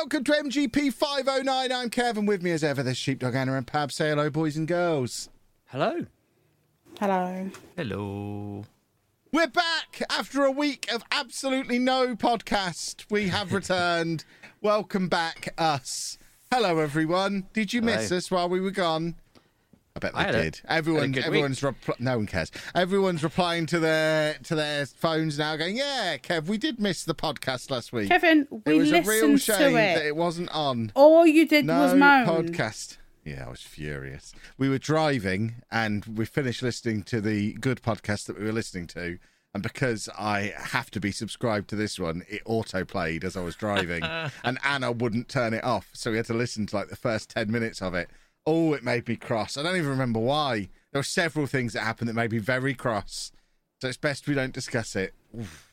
welcome to MGP 509. I'm Kevin. With me as ever, there's Sheepdog Anna and Pab. Say hello, boys and girls. Hello. Hello. Hello. We're back after a week of absolutely no podcast. We have returned. welcome back, us. Hello, everyone. Did you miss us while we were gone? I bet they I had a- did. Everyone, good everyone's repl- no one cares. Everyone's replying to their to their phones now, going, "Yeah, Kev, we did miss the podcast last week. Kevin, it we was a real shame to that it. it wasn't on." All you did no was moan. podcast. Yeah, I was furious. We were driving and we finished listening to the good podcast that we were listening to. And because I have to be subscribed to this one, it auto played as I was driving. and Anna wouldn't turn it off. So we had to listen to like the first 10 minutes of it. Oh, it made me cross. I don't even remember why. There were several things that happened that made me very cross. So it's best we don't discuss it. Oof.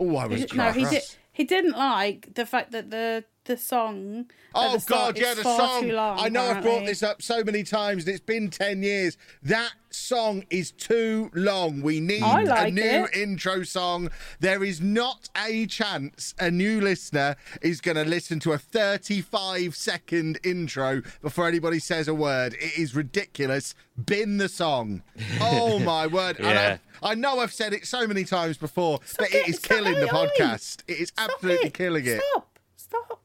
Oh, I was no, cross. he did. He didn't like the fact that the the song. Oh the God, yeah, the song. Long, I know I've brought this up so many times, and it's been ten years. That song is too long. We need I a like new it. intro song. There is not a chance a new listener is going to listen to a 35 second intro before anybody says a word. It is ridiculous. Bin the song. Oh my word! And Yeah. I, I know I've said it so many times before, but it, it is it's not killing the podcast. It is Stop absolutely it. killing it. Stop! Stop!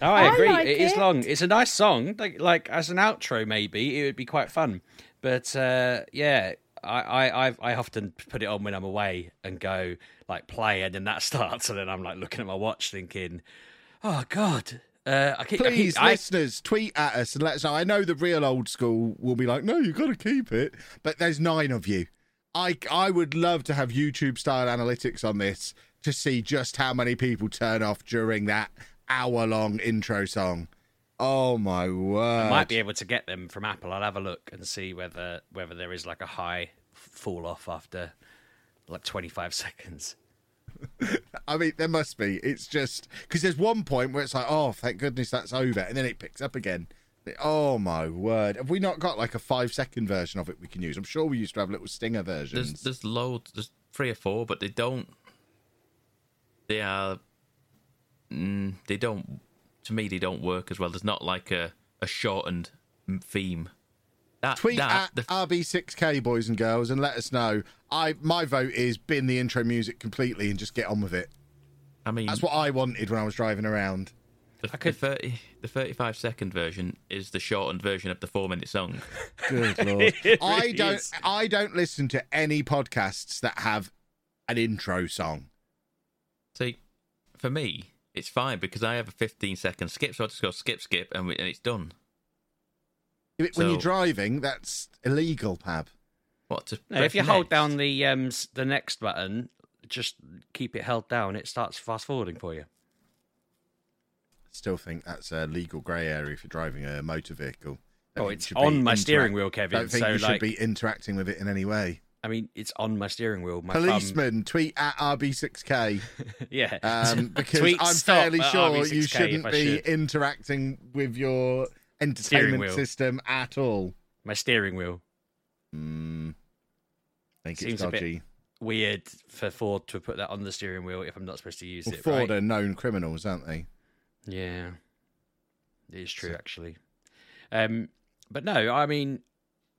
Oh, I I agree. like it is long. It's a nice song. Like, like as an outro, maybe it would be quite fun. But uh, yeah, I, I, I've, I often put it on when I'm away and go like play, and then that starts, and then I'm like looking at my watch, thinking, "Oh God." Uh, I keep, I Please, keep, I, listeners, tweet at us and let us know. I know the real old school will be like, no, you've got to keep it. But there's nine of you. I, I would love to have YouTube style analytics on this to see just how many people turn off during that hour long intro song. Oh my word. I might be able to get them from Apple. I'll have a look and see whether whether there is like a high fall off after like 25 seconds. I mean, there must be. It's just because there's one point where it's like, oh, thank goodness that's over. And then it picks up again. Oh my word. Have we not got like a five second version of it we can use? I'm sure we used to have little stinger There's versions. there's loads. There's three or four, but they don't. They are. Mm, they don't. To me, they don't work as well. There's not like a a shortened theme. That, tweet that, at the, RB6K boys and girls and let us know. I my vote is bin the intro music completely and just get on with it. I mean, That's what I wanted when I was driving around. the, the thirty, the thirty-five second version is the shortened version of the four-minute song. Good lord. I don't is. I don't listen to any podcasts that have an intro song. See, for me, it's fine because I have a fifteen-second skip, so I just go skip, skip, and, we, and it's done. If- When you're driving, that's illegal, Pab. What to? No, if press you hold down the um the next button, just keep it held down. It starts fast forwarding for you. Still think that's a legal grey area if you're driving a motor vehicle. Don't Oh, it's you should be on my steering wheel, Kevin. Don't think So you like, should be interacting with it in any way. I mean, it's on my steering wheel. My thumb- Policeman, tweet at RB6K. yeah. um, because Tweet I'm fairly sure you shouldn't be should. interacting with your entertainment system at all. my steering wheel. Mm, I think Seems it's a bit dodgy. Weird for Ford to put that on the steering wheel if I'm not supposed to use Well, it. Ford right? are known criminals, aren't they? Yeah, it is true actually. Um, but no, I mean,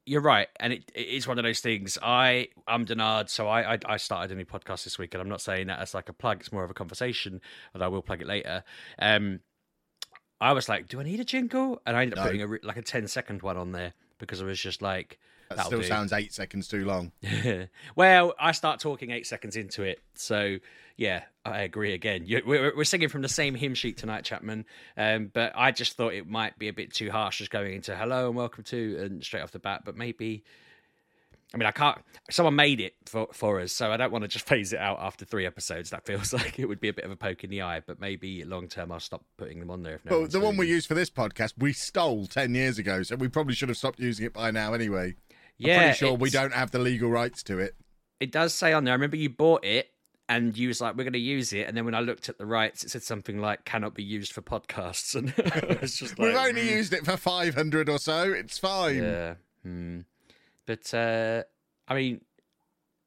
you're right, and it, it is one of those things. I I'm Denard, so I, I I started a new podcast this week, and I'm not saying that as like a plug. It's more of a conversation, and I will plug it later. Um, I was like, do I need a jingle? And I ended up No. putting a like a 10 second one on there because I was just like, That that'll still do. sounds eight seconds too long. well, I start talking eight seconds into it, so yeah, I agree again. You, we're, we're singing from the same hymn sheet tonight, Chapman. Um, but I just thought it might be a bit too harsh, just going into "hello" and "welcome to" and straight off the bat. But maybe, I mean, I can't. Someone made it for for us, so I don't want to just phase it out after three episodes. That feels like it would be a bit of a poke in the eye. But maybe long term, I'll stop putting them on there. If no Well, the one we used for this podcast, we stole 10 years ago, so we probably should have stopped using it by now anyway. Yeah, I'm pretty sure we don't have the legal rights to it. it does say on there. I remember you bought it and you was like, "We're going to use it," and then when I looked at the rights, it said something like "cannot be used for podcasts," and it's just like, We've only mm, used it for 500 or so. It's fine. yeah. Hmm. But uh, I mean,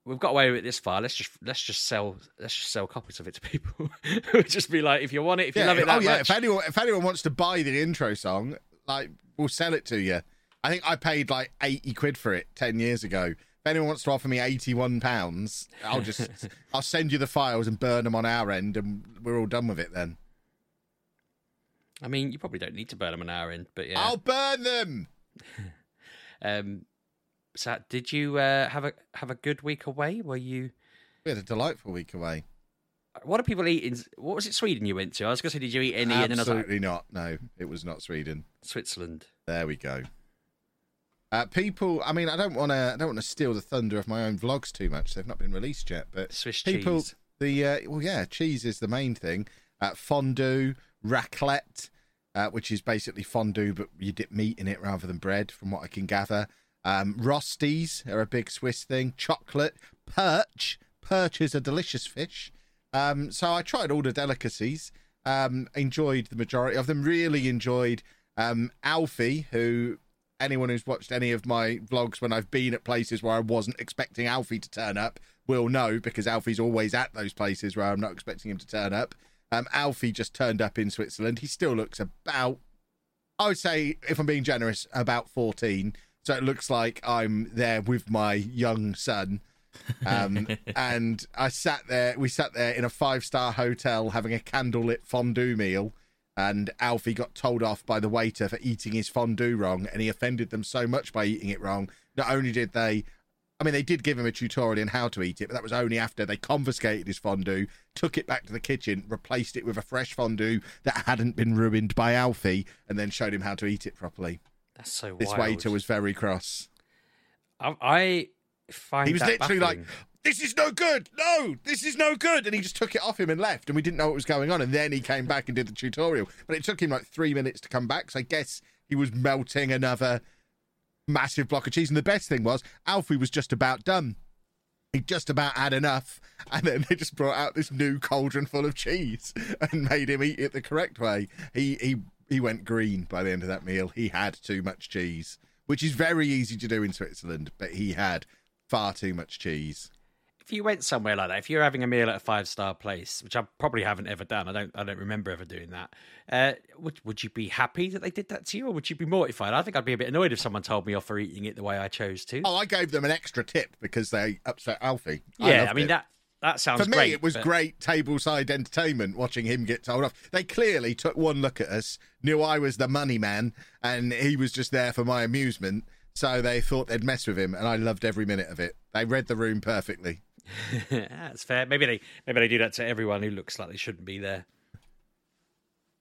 we've got away with it this far. Let's just let's just sell let's just sell copies of it to people. just be like, if you want it, if you Yeah, love it that oh yeah. much, If anyone if anyone wants to buy the intro song, like we'll sell it to you. I think I paid like eighty quid for it ten years ago. If anyone wants to offer me eighty one pounds, I'll just I'll send you the files and burn them on our end, and we're all done with it then. I mean, you probably don't need to burn them on our end, but yeah. I'll burn them. Um, so did you uh, have a have a good week away? Were you? We had a delightful week away. What are people eating? What was it? Sweden you went to? I was going to say, did you eat any? And then I was like, Absolutely not. No, it was not Sweden. Switzerland. There we go. Uh, people, I mean, I don't want to, I don't want to steal the thunder of my own vlogs too much. They've not been released yet, but Swiss people, cheese. the uh, well, yeah, cheese is the main thing. Uh, fondue, raclette, uh, which is basically fondue, but you dip meat in it rather than bread, from what I can gather. Um, Rosties are a big Swiss thing. Chocolate, perch. Perch is a delicious fish. Um, so I tried all the delicacies. Um, enjoyed the majority of them. Really enjoyed um, Alfie, who anyone who's watched any of my vlogs when I've been at places where I wasn't expecting Alfie to turn up will know because Alfie's always at those places where I'm not expecting him to turn up. Um, Alfie just turned up in Switzerland. He still looks about, I would say, if I'm being generous, about 14. So it looks like I'm there with my young son. Um, and I sat there, we sat there in a five star hotel having a candlelit fondue meal. And Alfie got told off by the waiter for eating his fondue wrong, and he offended them so much by eating it wrong. Not only did they, I mean, they did give him a tutorial in how to eat it, but that was only after they confiscated his fondue, took it back to the kitchen, replaced it with a fresh fondue that hadn't been ruined by Alfie, and then showed him how to eat it properly. That's so. This wild. waiter was very cross. I, I find He was literally like, baffling. "This is no good. No, this is no good," and he just took it off him and left, and we didn't know what was going on. And then he came back and did the tutorial, but it took him like three minutes to come back. So I guess he was melting another massive block of cheese. And the best thing was, Alfie was just about done. He just about had enough, and then they just brought out this new cauldron full of cheese and made him eat it the correct way. He he he went green by the end of that meal. He had too much cheese, which is very easy to do in Switzerland, but he had far too much cheese. If you went somewhere like that, if you're having a meal at a five star place, which I probably haven't ever done, I don't, I don't remember ever doing that. Uh, would would you be happy that they did that to you, or would you be mortified? I think I'd be a bit annoyed if someone told me off for eating it the way I chose to. Oh, I gave them an extra tip because they upset Alfie. I yeah, I mean it. that that sounds For me, great. it was but- great tableside entertainment watching him get told off. They clearly took one look at us, knew I was the money man, and he was just there for my amusement. So they thought they'd mess with him, and I loved every minute of it. They read the room perfectly. That's fair. Maybe they maybe they do that to everyone who looks like they shouldn't be there.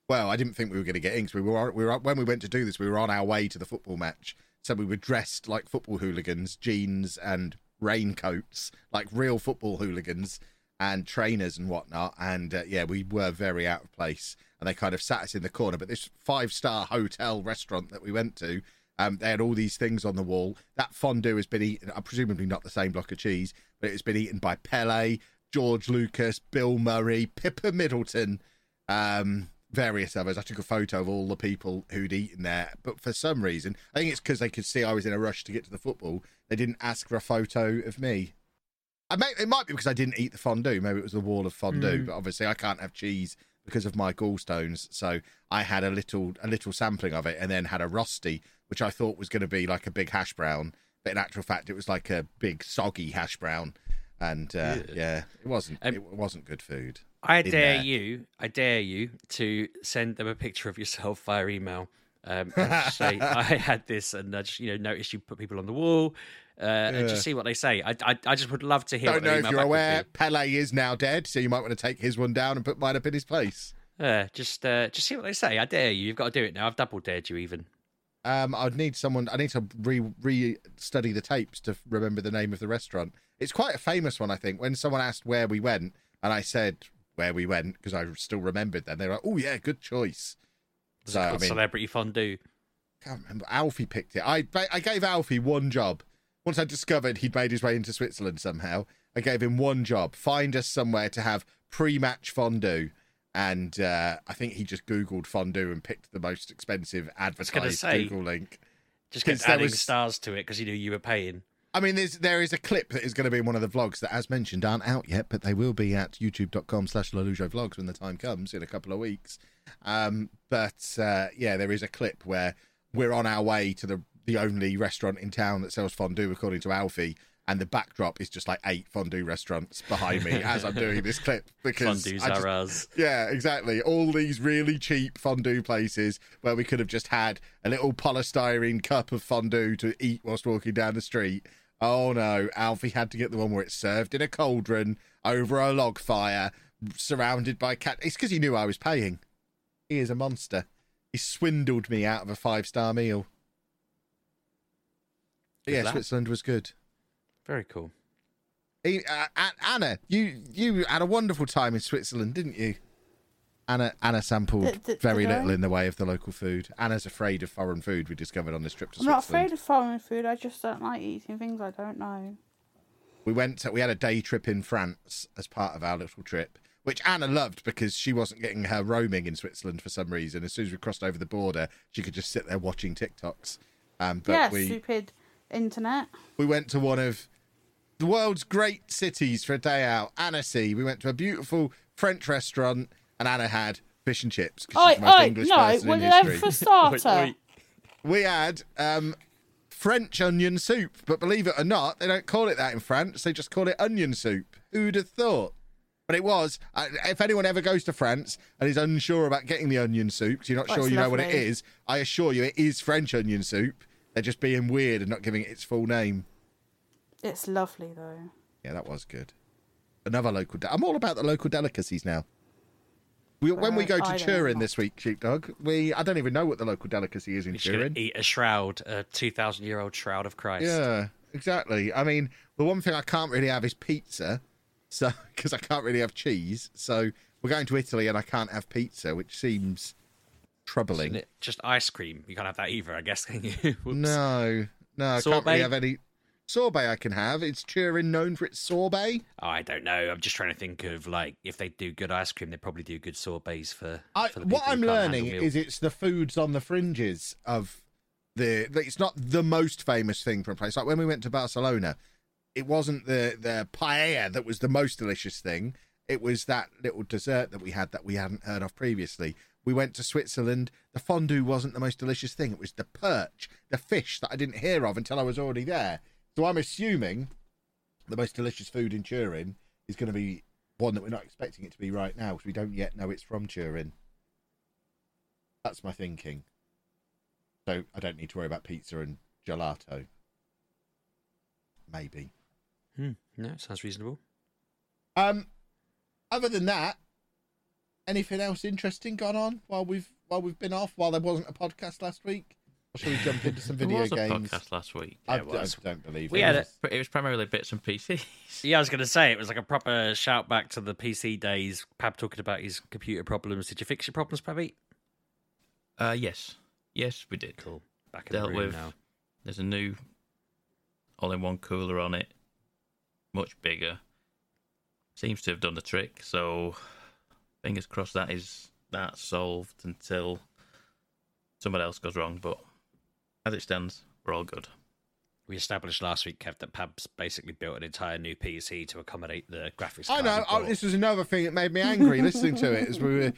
Well, I didn't think we were going to get in we were, we were when we went to do this, we were on our way to the football match, so we were dressed like football hooligans, jeans and raincoats, like real football hooligans, and trainers and whatnot. And uh, yeah, we were very out of place, and they kind of sat us in the corner. But this five star hotel restaurant that we went to. Um, they had all these things on the wall. That fondue has been eaten, uh, presumably not the same block of cheese, but it's been eaten by Pele, George Lucas, Bill Murray, Pippa Middleton, um, various others. I took a photo of all the people who'd eaten there, but for some reason, I think it's because they could see I was in a rush to get to the football. They didn't ask for a photo of me. I may, it might be because I didn't eat the fondue. Maybe it was the wall of fondue, but obviously I can't have cheese because of my gallstones. So I had a little a little sampling of it, and then had a rosti, which I thought was going to be like a big hash brown, but in actual fact, it was like a big soggy hash brown. And uh, yeah, it wasn't. Um, it wasn't good food. I dare there. you, I dare you to send them a picture of yourself via email. Um, say I had this, and I just you know noticed you put people on the wall, uh, and just see what they say. I, I, I just would love to hear. Don't know if you're aware. Pele is now dead, so you might want to take his one down and put mine up in his place. Yeah, just uh, just see what they say. I dare you. You've got to do it now. I've double dared you even. Um, I'd need someone. I need to re re study the tapes to remember the name of the restaurant. It's quite a famous one, I think. When someone asked where we went, and I said where we went because I still remembered. Then they were like, "Oh yeah, good choice." So I mean, celebrity fondue. can't remember. Alfie picked it. I I gave Alfie one job. Once I discovered he'd made his way into Switzerland somehow, I gave him one job: find us somewhere to have pre-match fondue. And uh, I think he just Googled fondue and picked the most expensive advertised say. Google link. Just kept adding was- stars to it because he knew you were paying. I mean, there's there is a clip that is going to be in one of the vlogs that, as mentioned, aren't out yet, but they will be at youtube.com slash vlogs when the time comes in a couple of weeks. Um, but uh, yeah, there is a clip where we're on our way to the the only restaurant in town that sells fondue, according to Alfie. And the backdrop is just like eight fondue restaurants behind me as I'm doing this clip because Fondue I yeah, exactly. All these really cheap fondue places where we could have just had a little polystyrene cup of fondue to eat whilst walking down the street. Oh no, Alfie had to get the one where it's served in a cauldron over a log fire, surrounded by cat. It's because he knew I was paying. He is a monster. He swindled me out of a five star meal. Good yeah, lad. Switzerland was good. Very cool. He- uh, Anna, you you had a wonderful time in Switzerland, didn't you? Anna Anna sampled Did- did- very did I? little in the way of the local food. Anna's afraid of foreign food. We discovered on this trip to Switzerland. I'm not afraid of foreign food. I just don't like eating things I don't know. We went. To, we had a day trip in France as part of our little trip, which Anna loved because she wasn't getting her roaming in Switzerland for some reason. As soon as we crossed over the border, she could just sit there watching TikToks. Um, but yeah, we stupid internet. we went to one of the world's great cities for a day out, Annecy. We went to a beautiful French restaurant, and Anna had fish and chips. I, I, English no, well, in then for starter, Wait, wait. We had um, French onion soup, but believe it or not, they don't call it that in France. They just call it onion soup. Who'd have thought? But it was. Uh, if anyone ever goes to France and is unsure about getting the onion soup, 'cause you're not Oh, sure it's you know what it is, I assure you it is French onion soup. They're just being weird and not giving it its full name. It's lovely though. Yeah, that was good. Another local. De- I'm all about the local delicacies now. We, when we uh, go to I Turin this week, Sheepdog, we I don't even know what the local delicacy is in You're Turin. eat a shroud, a two thousand year old shroud of Christ. Yeah, exactly. I mean, the one thing I can't really have is pizza, so because I can't really have cheese. So we're going to Italy and I can't have pizza, which seems troubling. Isn't it just ice cream? You can't have that either, I guess, can you? Whoops. No, no, I can't Sorbet? really have any. Sorbet I can have. It's Turin known for its sorbet. Oh, I don't know. I'm just trying to think of like if they do good ice cream, they probably do good sorbets for. I, for the what I'm learning is it's the foods on the fringes of the. It's not the most famous thing from a place. Like when we went to Barcelona, it wasn't the the paella that was the most delicious thing. It was that little dessert that we had that we hadn't heard of previously. We went to Switzerland. The fondue wasn't the most delicious thing. It was the perch, the fish that I didn't hear of until I was already there. So I'm assuming the most delicious food in Turin is going to be one that we're not expecting it to be right now because we don't yet know it's from Turin. That's my thinking. So I don't need to worry about pizza and gelato. Maybe. Hmm, no, sounds reasonable. Um, other than that, anything else interesting gone on while we've while we've been off? While there wasn't a podcast last week, or shall we jump into some There video was a podcast last week. I, Yeah, it was. I don't believe We it. had was. it. It was primarily bits and pieces. Yeah, I was going to say it was like a proper shout back to the PC days. Pab talking about his computer problems. Did you fix your problems, Pabby? Uh, yes, yes, we did. Cool. Back in Dealt the room with. now. There's a new all-in-one cooler on it, much bigger. Seems to have done the trick. So, fingers crossed that is that solved until something else goes wrong. But as it stands, we're all good. We established last week, Kev, that Pab's basically built an entire new PC to accommodate the graphics. I know. he Oh, this was another thing that made me angry listening to it. As we were,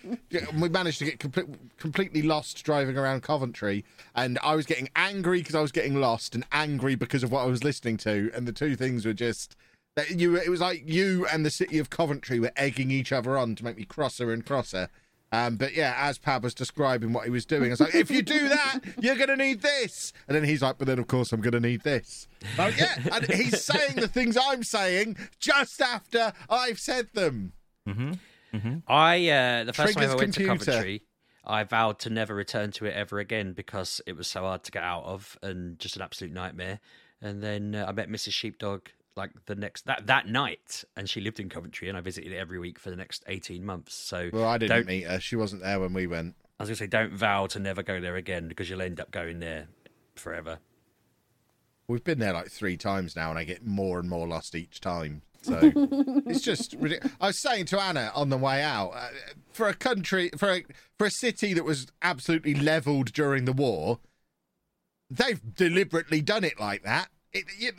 we managed to get complete, completely lost driving around Coventry, and I was getting angry because I was getting lost, and angry because of what I was listening to, and the two things were just that you. It was like you and the city of Coventry were egging each other on to make me crosser and crosser. Um, but yeah, as Pab was describing what he was doing, I was like, if you do that, you're going to need this. And then he's like, but then of course I'm going to need this. Like, yeah, and he's saying the things I'm saying just after I've said them. I uh, the first time I Triggers ever went to. Coventry, I vowed to never return to it ever again because it was so hard to get out of and just an absolute nightmare. And then uh, I met Mrs. Sheepdog like the next that that night, and she lived in Coventry, and I visited it every week for the next eighteen months. So Well, I didn't meet her. She wasn't there when we went. I was gonna say, don't vow to never go there again because you'll end up going there forever. We've been there like three times now, and I get more and more lost each time. So it's just ridiculous. I was saying to Anna on the way out, uh, for a country, for a, for a city that was absolutely leveled during the war, they've deliberately done it like that. It, it,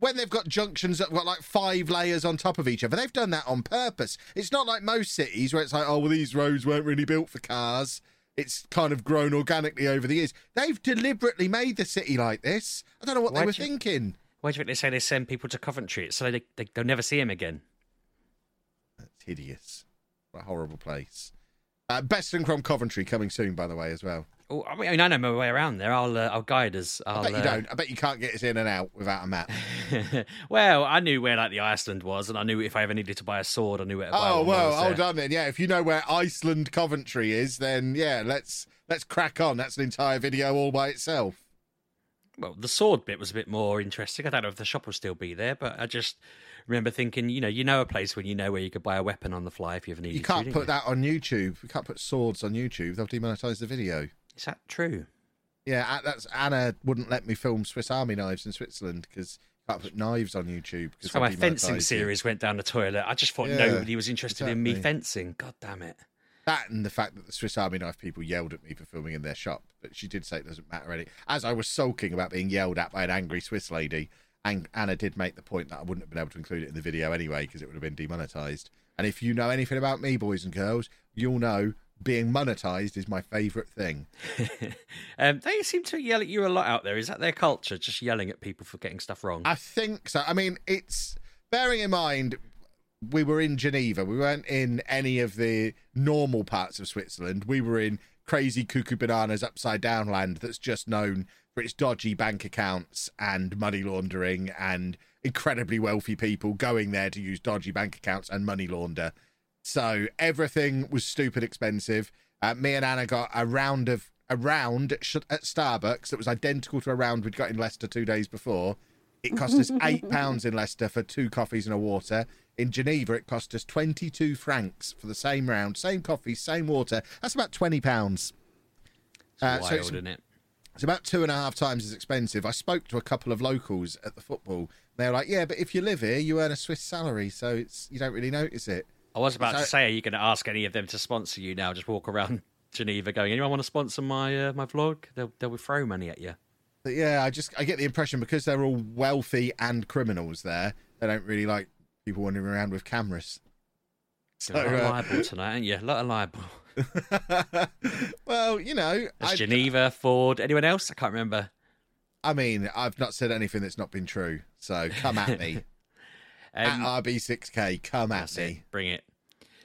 when they've got junctions that have got like five layers on top of each other, they've done that on purpose. It's not like most cities where it's like, oh, well, these roads weren't really built for cars. It's kind of grown organically over the years. They've deliberately made the city like this. I don't know what they Why'd were you- thinking. Why do you think they say they send people to Coventry so they, they they'll never see him again? That's hideous. What a horrible place. Uh, Best and from Coventry coming soon, by the way, as well. Oh, I mean, I know my way around there. I'll uh, I'll guide us. I'll, I bet you uh, don't. I bet you can't get us in and out without a map. well, I knew where like the Iceland was, and I knew if I ever needed to buy a sword, I knew where to buy Oh well, hold on then. Yeah, if you know where Iceland Coventry is, then yeah, let's let's crack on. That's an entire video all by itself. Well, the sword bit was a bit more interesting. I don't know if the shop will still be there, but I just remember thinking, you know, you know a place when you know where you could buy a weapon on the fly if you ever needed You can't to. put that on YouTube. You can't put swords on YouTube. They'll demonetize the video. Is that true? Yeah, that's Anna wouldn't let me film Swiss Army knives in Switzerland because you can't put knives on YouTube. That's Because my fencing series went down the toilet. I just thought Yeah, nobody was interested in me fencing. God damn it. That and the fact that the Swiss Army knife people yelled at me for filming in their shop. But she did say it doesn't matter any. As I was sulking about being yelled at by an angry Swiss lady, and Anna did make the point that I wouldn't have been able to include it in the video anyway because it would have been demonetized. And if you know anything about me, boys and girls, you'll know being monetized is my favourite thing. Um, they seem to yell at you a lot out there. Is that their culture? Just yelling at people for getting stuff wrong? I think so. I mean, it's bearing in mind we were in Geneva. We weren't in any of the normal parts of Switzerland. We were in crazy cuckoo bananas upside down land that's just known for its dodgy bank accounts and money laundering and incredibly wealthy people going there to use dodgy bank accounts and money launder. So everything was stupid expensive. Uh, me and Anna got a round of a round at Starbucks that was identical to a round we'd got in Leicester two days before. It cost us eight pounds in Leicester for two coffees and a water. In Geneva, it cost us twenty-two francs for the same round, same coffee, same water. That's about twenty pounds. It's uh, so it's- isn't it? It's about two and a half times as expensive. I spoke to a couple of locals at the football. They were like, "Yeah, but if you live here, you earn a Swiss salary, so it's you don't really notice it." I was about to say, are you going to ask any of them to sponsor you now? Just walk around Geneva going, anyone want to sponsor my uh, my vlog? They'll, they'll throw money at you. But yeah, I just I get the impression because they're all wealthy and criminals there, they don't really like people wandering around with cameras. So, a lot of uh, libel tonight, ain't you? A lot of libel. well, you know, I, Geneva, Ford, anyone else? I can't remember. I mean, I've not said anything that's not been true. So come at me Um, at RB6K. Come at me. Bring it.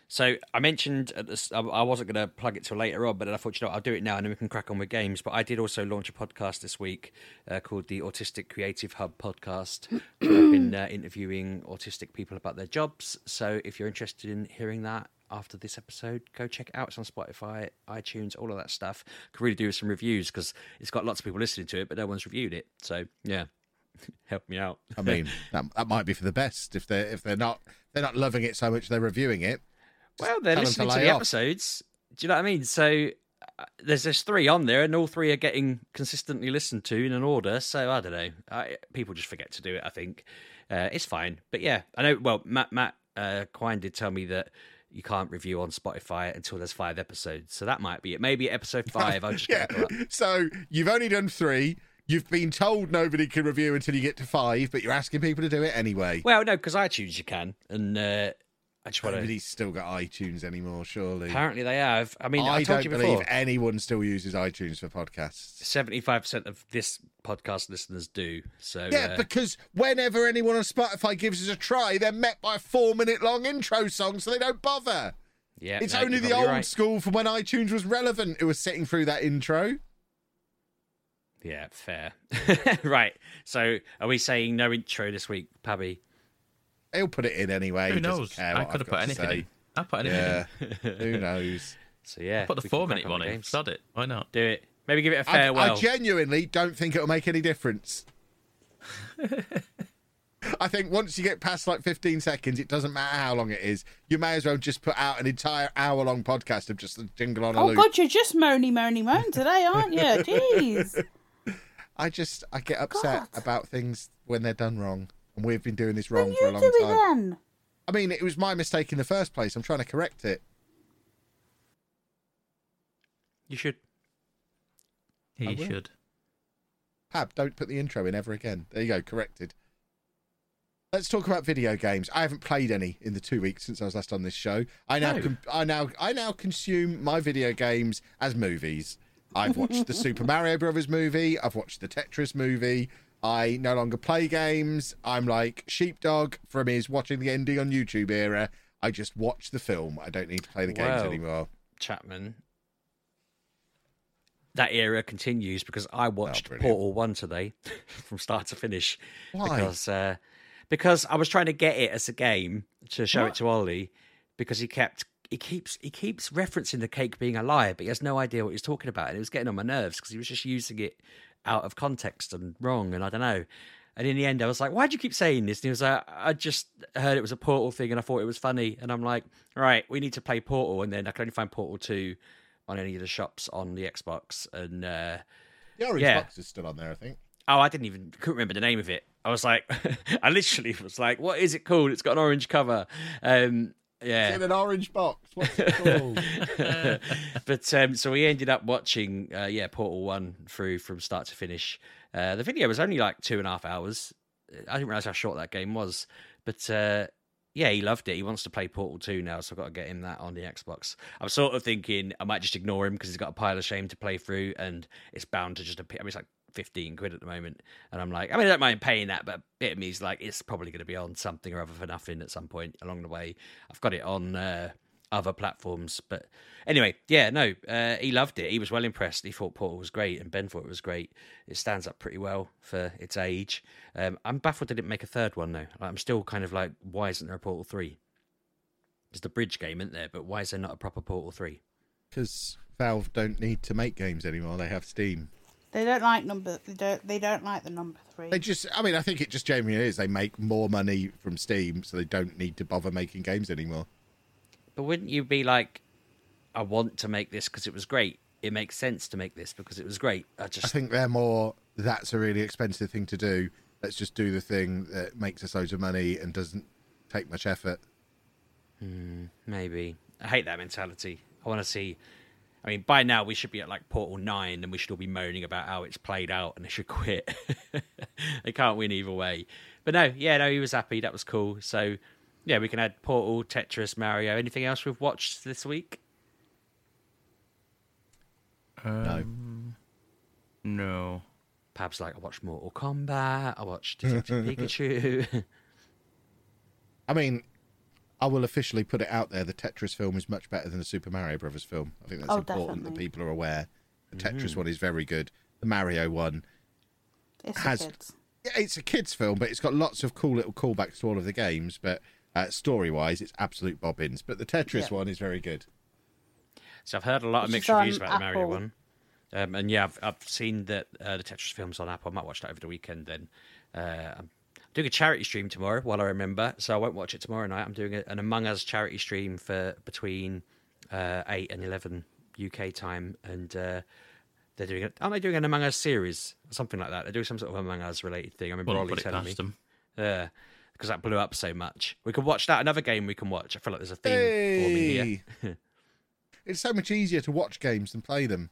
So I mentioned at this, I I wasn't going to plug it till later on, but I thought, you know, I'll do it now, and then we can crack on with games. But I did also launch a podcast this week uh, called the Autistic Creative Hub Podcast. where I've been uh, interviewing autistic people about their jobs. So if you're interested in hearing that after this episode, go check it out. It's on Spotify, iTunes, all of that stuff. Could really do with some reviews because it's got lots of people listening to it, but no one's reviewed it. So yeah, help me out. I mean, that, that might be for the best if they're if they're not they're not loving it so much they're reviewing it. Well, they're 'em to listening to, the off. episodes. Do you know what I mean? So uh, there's there's three on there, and all three are getting consistently listened to in an order. So I don't know. I, people just forget to do it. I think uh, it's fine. But yeah, I know. Well, Matt Matt uh, Quine did tell me that you can't review on Spotify until there's five episodes. So that might be it. Maybe episode five. I'll just Yeah. So you've only done three. You've been told nobody can review until you get to five, but you're asking people to do it anyway. Well, no, because iTunes you can, and uh, I just want to. Nobody's still got iTunes anymore, surely. Apparently they have. I mean, I, I, told don't you believe anyone still uses iTunes for podcasts. Seventy-five percent of this podcast listeners do. So Yeah, uh, because whenever anyone on Spotify gives us a try, they're met by a four minute long intro song, so they don't bother. yeah, It's no, only the old right. school from when iTunes was relevant who was sitting through that intro. Yeah, fair. right. So, are we saying no intro this week, Pabby? He'll put it in anyway. Who knows? I could I've have put got to anything say. in. I put anything Yeah, in. who knows? So yeah, Put the four minute on one with in. games. Sod it. Why not? Do it. Maybe give it a I, farewell. I genuinely don't think it'll make any difference. I think once you get past like 15 seconds, it doesn't matter how long it is. You may as well just put out an entire hour long podcast of just the jingle on a Oh loop. Oh, God, you're just moany, moany, moan today, aren't you? Jeez. I just I get oh, upset God. about things when they're done wrong, and we've been doing this wrong Then for a you long do it time. then. I mean, it was my mistake in the first place. I'm trying to correct it. you should. He should. Pab, don't put the intro in ever again. There you go, corrected. Let's talk about video games. I haven't played any in the two weeks since I was last on this show. I now, No. com- I now, I now consume my video games as movies. I've watched the Super Mario Brothers movie. I've watched the Tetris movie. I no longer play games. I'm like Sheepdog from his watching the ending on YouTube era. I just watch the film. I don't need to play the games anymore. Chapman. That era continues because I watched brilliant. Portal One today, from start to finish. Why? Because uh, because I was trying to get it as a game to show it to Ollie, because he kept he keeps he keeps referencing the cake being a lie, but he has no idea what he's talking about, and it was getting on my nerves because he was just using it out of context and wrong, and I don't know. And in the end, I was like, "Why do you keep saying this?" And he was like, "I just heard it was a Portal thing, and I thought it was funny." And I'm like, "Right, we need to play Portal," and then I could only find Portal Two on any of the shops on the Xbox, and uh, The orange Yeah. box is still on there, I think. Oh, I didn't even couldn't remember the name of it. I was like, I literally was like, "What is it called?" It's got an orange cover. Um, yeah, in an orange box. What's it called? but um, so we ended up watching, uh, yeah, Portal One through from start to finish. Uh, the video was only like two and a half hours. I didn't realize how short that game was, but uh, yeah, he loved it. He wants to play Portal Two now, so I've got to get him that on the Xbox. I'm sort of thinking I might just ignore him because he's got a pile of shame to play through, and it's bound to just appear. I mean, it's like 15 quid at the moment, and I'm like, I mean, I don't mind paying that, but a bit of me is like, it's probably going to be on something or other for nothing at some point along the way. I've got it on. Uh, other platforms. But anyway, yeah, no, uh, he loved it. He was well impressed. He thought Portal was great, and Ben thought it was great. It stands up pretty well for its age. Um, I'm baffled they didn't make a third one though. Like, I'm still kind of like, why isn't there a Portal three? There's the bridge game, isn't there? But why is there not a proper Portal three? Because Valve don't need to make games anymore. They have Steam. They don't like number. They don't. They don't like the number three. They just, I mean, I think it just genuinely is. They make more money from Steam, so they don't need to bother making games anymore. But wouldn't you be like, I want to make this because it was great. It makes sense to make this because it was great. I just. I think they're more, that's a really expensive thing to do. Let's just do the thing that makes us loads of money and doesn't take much effort. Hmm, Maybe. I hate that mentality. I want to see. I mean, by now we should be at like Portal 9 and we should all be moaning about how it's played out and they should quit. they can't win either way. But no, yeah, no, he was happy. That was cool. So, yeah, we can add Portal, Tetris, Mario. Anything else we've watched this week? Um, no. Pab's like, I watched Mortal Kombat. I watched Detective Pikachu. I mean, I will officially put it out there. The Tetris film is much better than the Super Mario Brothers film. I think that's Oh, important that people are aware. The Tetris one is very good. The Mario one, it's has- the kids. yeah, it's a kids' film, but it's got lots of cool little callbacks to all of the games. But uh, story-wise, it's absolute bobbins. But the Tetris Yeah. one is very good. So I've heard a lot of mixed reviews about the Mario one. Um, and yeah, I've, I've seen that uh, the Tetris film's on Apple. I might watch that over the weekend then. Uh, I'm doing a charity stream tomorrow while I remember, so I won't watch it tomorrow night. I'm doing a, an Among Us charity stream for between uh, 8 and 11 UK time. And uh, they're doing it. Aren't they doing an Among Us series? Something like that. They're doing some sort of Among Us related thing. I remember Wouldn't Ollie telling me. past them. Yeah. Because that blew up so much. We could watch that. Another game we can watch. I feel like there's a theme forming here. It's so much easier to watch games than play them.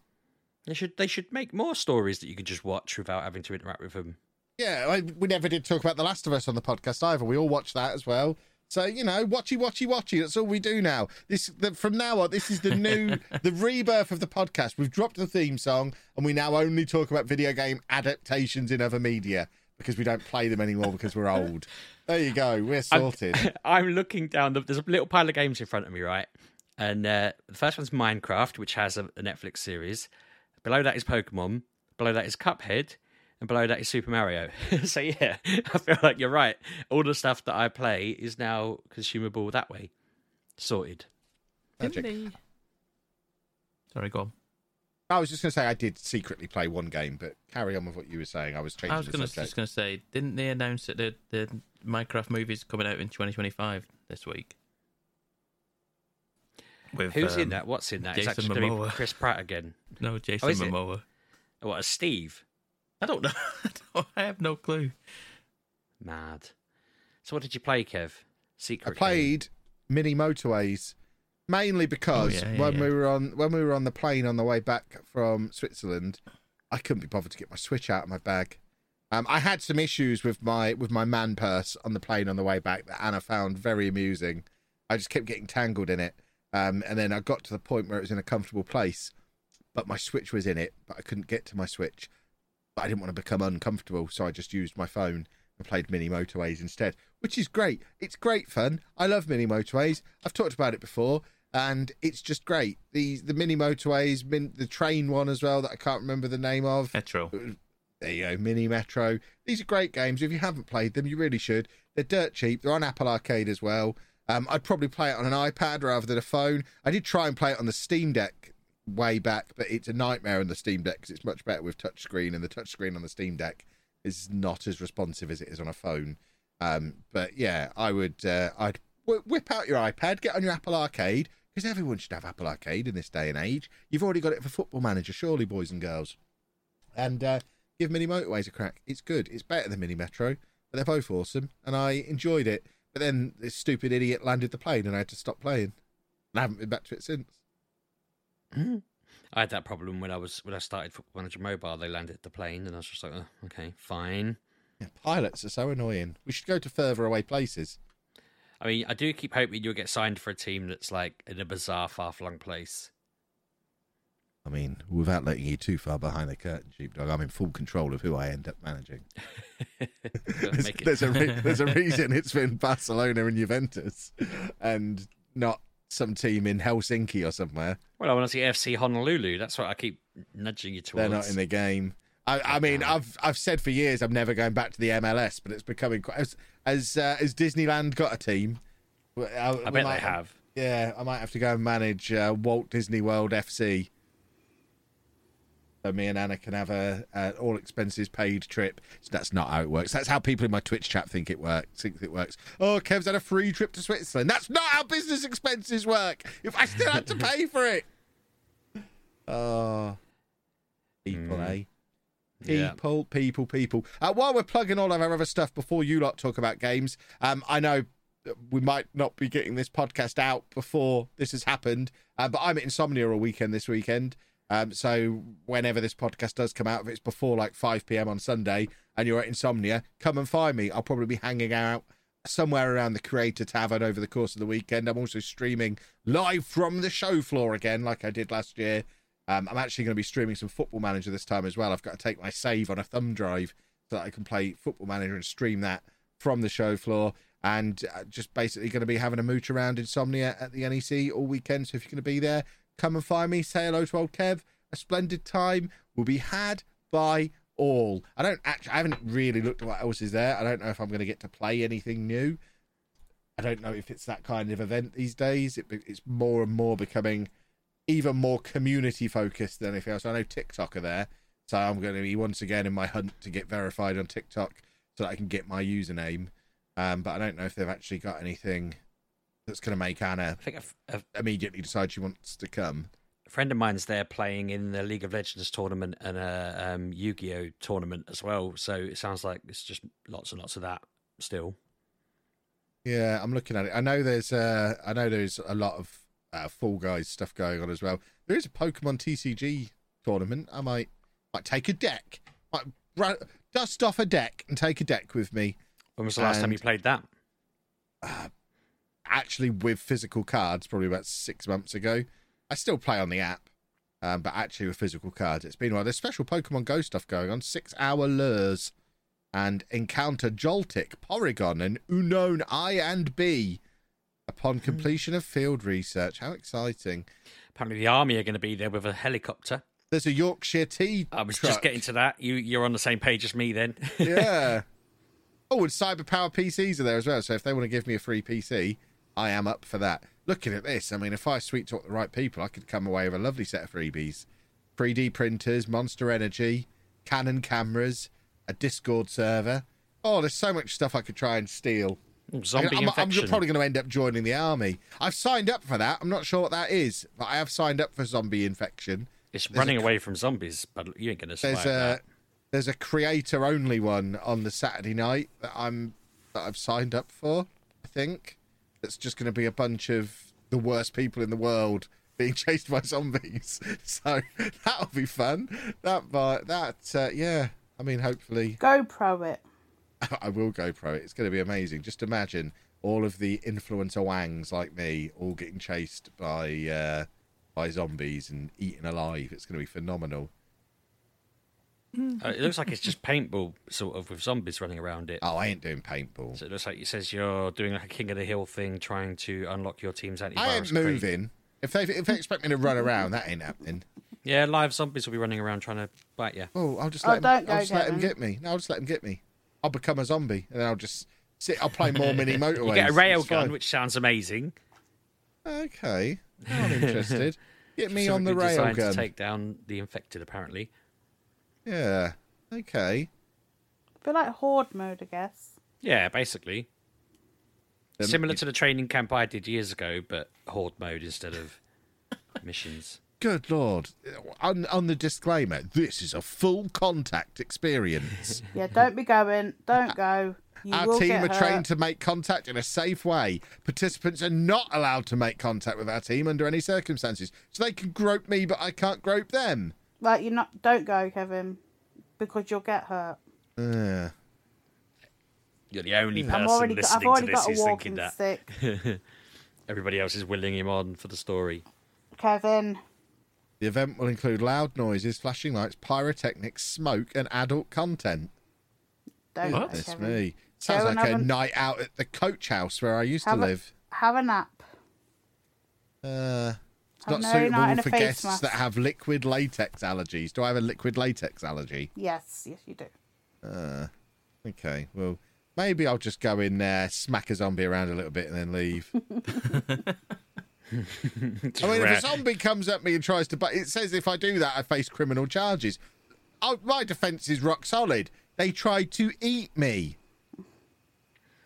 They should they should make more stories that you could just watch without having to interact with them. Yeah, I, we never did talk about The Last of Us on the podcast either. We all watched that as well. So you know, watchy, watchy, watchy. That's all we do now. This the, from now on. This is the new, the rebirth of the podcast. We've dropped the theme song, and we now only talk about video game adaptations in other media because we don't play them anymore because we're old. There you go. We're sorted. I'm looking down. The, there's a little pile of games in front of me, right? And uh, the first one's Minecraft, which has a, a Netflix series. Below that is Pokemon. Below that is Cuphead. And below that is Super Mario. so yeah, I feel like you're right. All the stuff that I play is now consumable that way. Sorted. Magic. Sorry, go on. I was just going to say I did secretly play one game, but carry on with what you were saying. I was changing I was the gonna, subject. just going to say, didn't they announce that the, the Minecraft movie's coming out in 2025 this week? With, Who's in um, that? What's in that Jason just gonna be Momoa. Chris Pratt again? No, Jason Oh, is it? Momoa. What, as Steve? I don't know. I, don't, I have no clue. Mad. So what did you play, Kev? Secret. I game. played mini motorways mainly because Oh, yeah, yeah, when yeah. we were on when we were on the plane on the way back from Switzerland, I couldn't be bothered to get my Switch out of my bag. Um, I had some issues with my with my man purse on the plane on the way back that Anna found very amusing. I just kept getting tangled in it, um, and then I got to the point where it was in a comfortable place, but my Switch was in it, but I couldn't get to my Switch. But I didn't want to become uncomfortable, so I just used my phone and played mini motorways instead, which is great. It's great fun. I love mini motorways. I've talked about it before, and it's just great. The the mini motorways, min, the train one as well that I can't remember the name of. Metro. There you go, Mini Metro. These are great games. If you haven't played them, you really should. They're dirt cheap. They're on Apple Arcade as well. Um, I'd probably play it on an iPad rather than a phone. I did try and play it on the Steam Deck way back, but it's a nightmare on the Steam Deck because it's much better with touchscreen, and the touchscreen on the Steam Deck is not as responsive as it is on a phone. Um, but yeah, I would. Uh, I'd wh- whip out your iPad, get on your Apple Arcade because everyone should have Apple Arcade in this day and age. You've already got it for Football Manager, surely, boys and girls. And uh, give Mini Motorways a crack. It's good. It's better than Mini Metro, but they're both awesome, and I enjoyed it. But then this stupid idiot landed the plane, and I had to stop playing. And I haven't been back to it since. I had that problem when I was when I started Football Manager Mobile. They landed the plane, and I was just like, oh, okay, fine. Yeah, pilots are so annoying. We should go to further away places. I mean, I do keep hoping you'll get signed for a team that's like in a bizarre, far-flung place. I mean, without letting you too far behind the curtain, Sheepdog, I'm in full control of who I end up managing. there's, there's a re- there's a reason it's been Barcelona and Juventus, and not some team in Helsinki or somewhere. Well, I want to see FC Honolulu. That's what I keep nudging you towards. They're not in the game. I, I mean, I've I've said for years I'm never going back to the MLS, but it's becoming quite as as uh, as Disneyland got a team. I, I bet they have. Yeah, I might have to go and manage uh, Walt Disney World FC. So me and Anna can have a, a all expenses paid trip. So that's not how it works. That's how people in my Twitch chat think it works. Think it works. Oh, Kev's had a free trip to Switzerland. That's not how business expenses work. If I still had to pay for it. Oh, people, eh? Yeah. People, people, people. Uh, while we're plugging all of our other stuff before you lot talk about games, um, I know we might not be getting this podcast out before this has happened, uh, but I'm at Insomnia all weekend this weekend. Um, so whenever this podcast does come out, if it's before like 5 p.m. on Sunday and you're at Insomnia, come and find me. I'll probably be hanging out somewhere around the Creator Tavern over the course of the weekend. I'm also streaming live from the show floor again, like I did last year. Um, I'm actually going to be streaming some Football Manager this time as well. I've got to take my save on a thumb drive so that I can play Football Manager and stream that from the show floor. And uh, just basically going to be having a mooch around Insomnia at the NEC all weekend. So if you're going to be there, come and find me. Say hello to old Kev. A splendid time will be had by all. I don't actually, I haven't really looked at what else is there. I don't know if I'm going to get to play anything new. I don't know if it's that kind of event these days. It, it's more and more becoming even more community focused than anything else. I know TikTok are there, so I'm going to be once again in my hunt to get verified on TikTok so that I can get my username. Um, but I don't know if they've actually got anything that's going to make Anna I think a, a, immediately decide she wants to come. a friend of mine's there playing in the League of Legends tournament and a um, Yu-Gi-Oh tournament as well. So it sounds like it's just lots and lots of that still. Yeah, I'm looking at it. I know there's uh, I know there's a lot of uh, Fall Guys stuff going on as well. There is a Pokemon TCG tournament. I might might take a deck. Might ru- dust off a deck and take a deck with me. When was the last time you played that? Actually, with physical cards, probably about six months ago. I still play on the app, um, but actually with physical cards, it's been a while. There's special Pokemon Go stuff going on. Six hour lures and encounter Joltik, Porygon, and Unown I and B upon completion of field research. How exciting! Apparently, the army are going to be there with a helicopter. There's a Yorkshire tea. I was truck. just getting to that. You you're on the same page as me then. yeah. Oh, and Cyberpower PCs are there as well. So if they want to give me a free PC, I am up for that. Looking at this, I mean, if I sweet talk the right people, I could come away with a lovely set of freebies: 3D printers, Monster Energy, Canon cameras, a Discord server. Oh, there's so much stuff I could try and steal. Zombie I'm, I'm infection. probably going to end up joining the army. I've signed up for that. I'm not sure what that is, but I have signed up for zombie infection. it's there's running c- away from zombies, but you ain't going to survive There's a that. there's a creator only one on the Saturday night that I'm that I've signed up for. I think it's just going to be a bunch of the worst people in the world being chased by zombies. So that'll be fun. That, but that, uh, yeah. I mean, hopefully, GoPro it. I will GoPro it. It's going to be amazing. Just imagine all of the influencer wangs like me all getting chased by uh, by zombies and eaten alive. It's going to be phenomenal. Uh, it looks like it's just paintball, sort of, with zombies running around it. Oh, I ain't doing paintball. So it looks like it says you're doing like a King of the Hill thing, trying to unlock your team's antivirus. I ain't crate. moving. If they if they expect me to run around, that ain't happening. Yeah, live zombies will be running around trying to bite you. Oh, I'll just Oh, let him, don't I'll go, just let him get me. No, I'll just let him get me. I'll become a zombie and then I'll just sit. I'll play more mini motorways. You get a It's rail fine. gun, which sounds amazing. Okay, I'm interested. Get me on the Specifically rail designed gun. to take down the infected, apparently. Yeah. Okay. feel like horde mode, I guess. Yeah, basically. Um, Similar it- to the training camp I did years ago, but horde mode instead of missions. Good lord. On, on the disclaimer, this is a full contact experience. Yeah, don't be going. Don't go. You Our team are hurt. trained to make contact in a safe way. Participants are not allowed to make contact with our team under any circumstances. So they can grope me, but I can't grope them. Like you're not. Don't go, Kevin, because you'll get hurt. Uh, You're the only person I'm already. Listening I've already to this got a who's thinking walking that. stick. Everybody else is willing him on for the story. Kevin, the event will include loud noises, flashing lights, pyrotechnics, smoke, and adult content. don't What? That's Kevin. me. Sounds Go and like a have a- night out at the coach house where I used to Have a- live. Have a nap. Uh, it's Have not no suitable a for guests mask. that have liquid latex allergies. Do I have a liquid latex allergy? Yes, yes, you do. Uh, Okay, well, maybe I'll just go in there, smack a zombie around a little bit, and then leave. I mean, if a zombie comes at me and tries to, but it says if I do that, I face criminal charges. Oh, my defence is rock solid. They tried to eat me.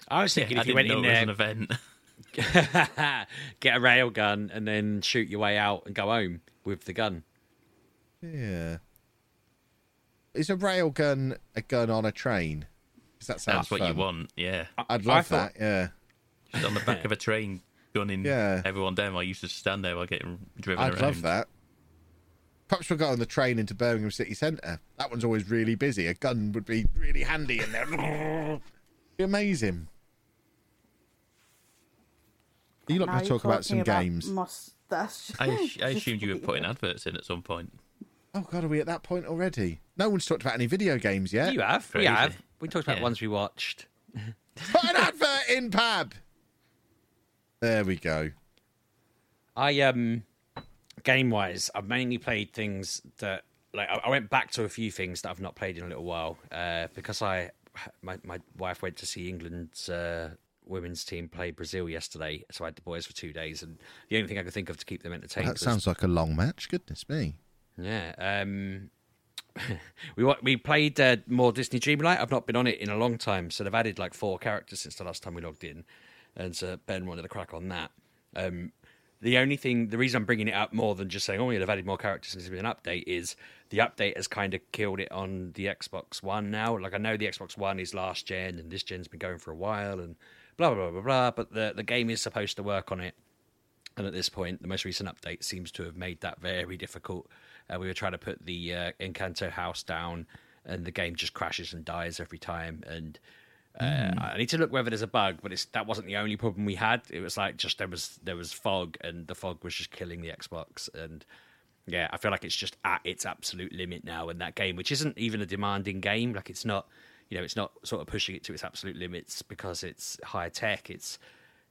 I was thinking I if you went in it was there, an event. get a rail gun, and then shoot your way out and go home with the gun. Yeah. Is a railgun a gun on a train? train? 'Cause that sounds That's what you want, yeah. I'd love thought- that. Yeah. Just on the back of a train, gunning Yeah. everyone down I used to stand there while getting driven I'd around. love that. Perhaps we'll go on the train into Birmingham City Centre. That one's always really busy. A gun would be really handy in there. be amazing. Are you not going to you're talk about some talking games? Mustache. I, ass- I assumed you were putting adverts in at some point. Oh God, are we at that point already? No one's talked about any video games yet. You have, we have. We talked about Yeah. ones we watched. Put an advert in, Pab. There we go. I um, game wise, I've mainly played things that like I, I went back to a few things that I've not played in a little while uh, because I my my wife went to see England's uh, women's team play Brazil yesterday, so I had the boys for two days, and the only thing I could think of to keep them entertained. That was sounds like a long match. Goodness me. Yeah. Um, we we played uh, more Disney Dreamlight. I've not been on it in a long time, so they've added like four characters since the last time we logged in, and so Ben wanted a crack on that. Um, the only thing, the reason I'm bringing it up more than just saying, "Oh, yeah, they've added more characters since there's been an update," is the update has kind of killed it on the Xbox One now. Like I know the Xbox One is last gen, and this gen's been going for a while, and blah blah blah blah blah. But the the game is supposed to work on it. And at this point, the most recent update seems to have made that very difficult. Uh, we were trying to put the uh, Encanto house down, and the game just crashes and dies every time. And uh, I need to look whether there's a bug, but it's that wasn't the only problem we had. It was like just there was there was fog, and the fog was just killing the Xbox. And yeah, I feel like it's just at its absolute limit now. And that game, which isn't even a demanding game, like it's not, you know, it's not sort of pushing it to its absolute limits because it's high tech. It's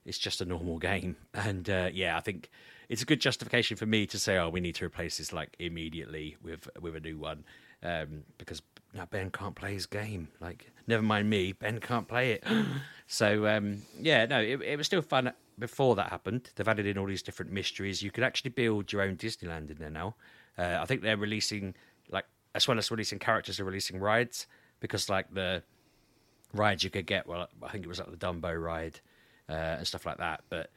it's just a normal game. And uh, yeah, I think it's a good justification for me to say, oh, we need to replace this like immediately with with a new one um, because now Ben can't play his game. Like, never mind me, Ben can't play it. so um, yeah, no, it, it was still fun before that happened. They've added in all these different mysteries. You could actually build your own Disneyland in there now. Uh, I think they're releasing like as well as releasing characters, they're releasing rides because like the rides you could get. Well, I think it was like the Dumbo ride uh, and stuff like that. But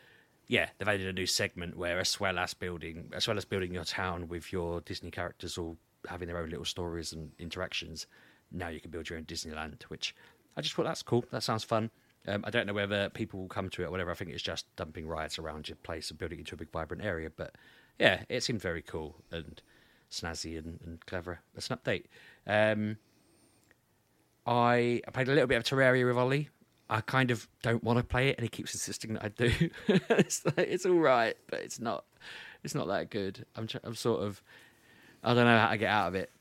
yeah, they've added a new segment where, as well as building, as well as building your town with your Disney characters all having their own little stories and interactions, now you can build your own Disneyland. Which I just thought that's cool. That sounds fun. Um, I don't know whether people will come to it or whatever. I think it's just dumping rides around your place and building it into a big vibrant area. But yeah, it seemed very cool and snazzy and, and clever. That's an update. Um, I, I played a little bit of Terraria with Ollie. I kind of don't want to play it, and he keeps insisting that I do. it's like, it's all right, but it's not. It's not that good. I'm I'm sort of. I don't know how to get out of it.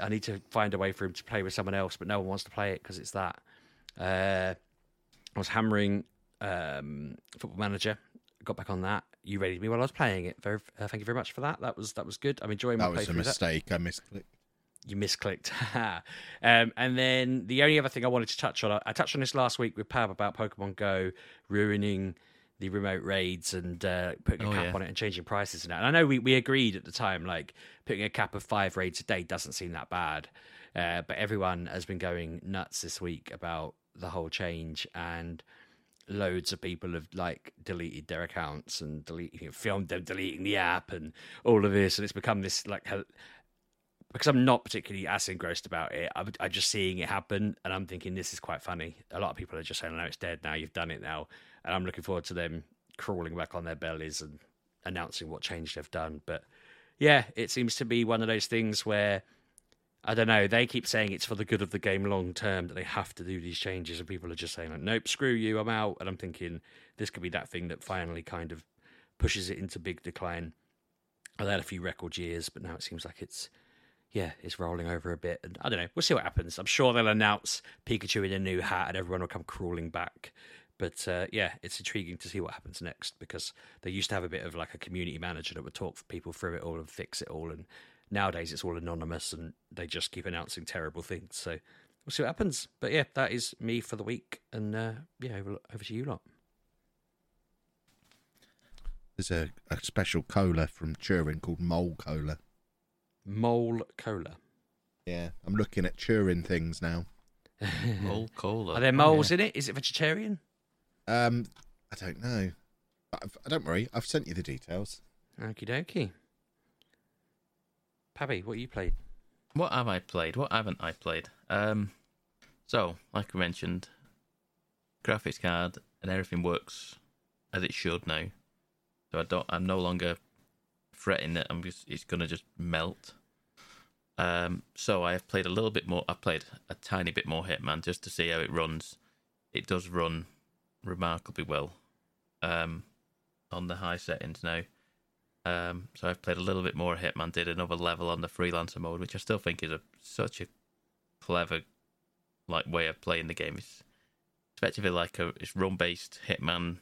I need to find a way for him to play with someone else, but no one wants to play it because it's that. Uh, I was hammering um, Football Manager. Got back on that. You rated me while I was playing it. Very, uh, thank you very much for that. That was that was good. I'm enjoying my That was a of that. mistake. I misclicked. You misclicked. um, and then the only other thing I wanted to touch on, I- touched on this last week with Pab about Pokemon Go ruining the remote raids and uh, putting a Oh, cap yeah. on it and changing prices and that. And I know we, we agreed at the time, like putting a cap of five raids a day doesn't seem that bad. Uh, but everyone has been going nuts this week about the whole change and loads of people have like deleted their accounts and delete, you know, filmed them deleting the app and all of this and it's become this like because I'm not particularly as engrossed about it, I'm, I'm just seeing it happen, and I'm thinking this is quite funny. A lot of people are just saying, "No, it's dead now. You've done it now," and I'm looking forward to them crawling back on their bellies and announcing what change they've done. But yeah, it seems to be one of those things where I don't know. They keep saying it's for the good of the game long term that they have to do these changes, and people are just saying, like, "Nope, screw you, I'm out." And I'm thinking this could be that thing that finally kind of pushes it into big decline. I've had a few record years, but now it seems like it's yeah, it's rolling over a bit. And I don't know. We'll see what happens. I'm sure they'll announce Pikachu in a new hat and everyone will come crawling back. But uh, yeah, it's intriguing to see what happens next because they used to have a bit of like a community manager that would talk people through it all and fix it all. And nowadays it's all anonymous and they just keep announcing terrible things. So we'll see what happens. But yeah, that is me for the week. And uh, yeah, over, over to you lot. There's a, a special cola from Turin called Mole Cola. Mole Cola. Yeah, I'm looking at Turin things now. Mole cola. Are there Oh, moles yeah. in it? Is it vegetarian? Um, I don't know. But I've, don't worry, I've sent you the details. Okie dokie. Pabby, what have you played? What have I played? What haven't I played? Um, so like I mentioned, graphics card and everything works as it should now. So I don't. I'm no longer fretting that I'm just. It's gonna just melt. Um, so I have played a little bit more. I've played a tiny bit more Hitman just to see how it runs. It does run remarkably well um, on the high settings now. Um, so I've played a little bit more Hitman. Did another level on the freelancer mode, which I still think is a such a clever like way of playing the game. It's effectively like a it's run based Hitman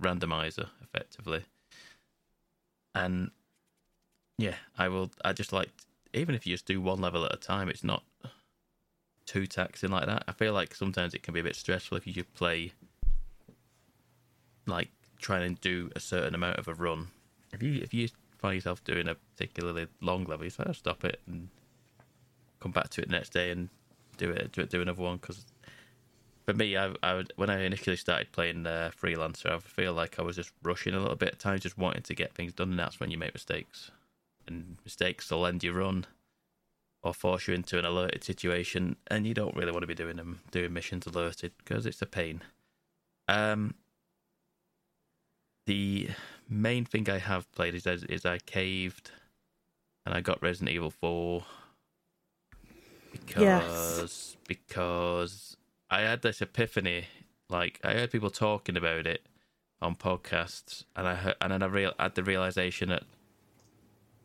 randomizer, effectively. And yeah, I will. I just like even if you just do one level at a time, it's not too taxing like that. I feel like sometimes it can be a bit stressful if you just play like trying to do a certain amount of a run. If you if you find yourself doing a particularly long level, you just stop it and come back to it the next day and do it do, it, do another one. Because for me, I, I would when I initially started playing uh, freelancer, I feel like I was just rushing a little bit at times, just wanting to get things done, and that's when you make mistakes. And mistakes will end your run or force you into an alerted situation, and you don't really want to be doing them, doing missions alerted because it's a pain. Um, the main thing I have played is is I caved, and I got Resident Evil Four because because I had this epiphany. Like I heard people talking about it on podcasts, and I heard, and then I real had the realization that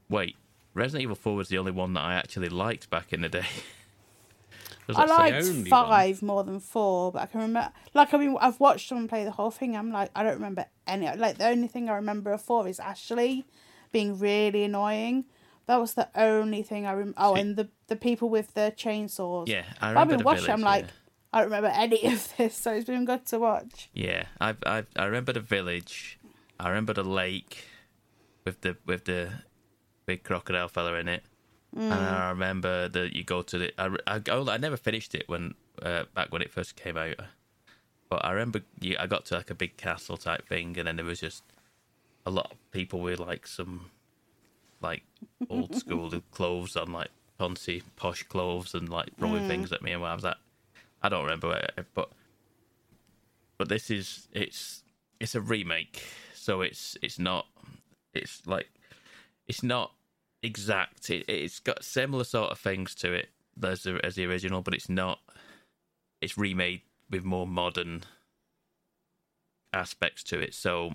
wait, Resident Evil Four was the only one that I actually liked back in the day. I liked five more than four, but I can remember. Like I mean, I've watched someone play the whole thing. I'm like, I don't remember any. Like the only thing I remember of four is Ashley being really annoying. That was the only thing I remember. Oh, and the the people with the chainsaws. Yeah, I I've remember been watching. village, I'm like, yeah. I don't remember any of this, so it's been good to watch. Yeah, I I I remember the village. I remember the lake with the with the big crocodile fella in it. And I remember that you go to the. I, I, go- I never finished it when uh, back when it first came out, but I remember you, I got to like a big castle type thing, and then there was just a lot of people with like some like old school clothes on, like fancy posh clothes, and like throwing things at me, and I was like, I don't remember, it, but but this is it's it's a remake, so it's it's not it's like it's not exact. It, it's got similar sort of things to it as the, as the original, but it's not. It's remade with more modern aspects to it. So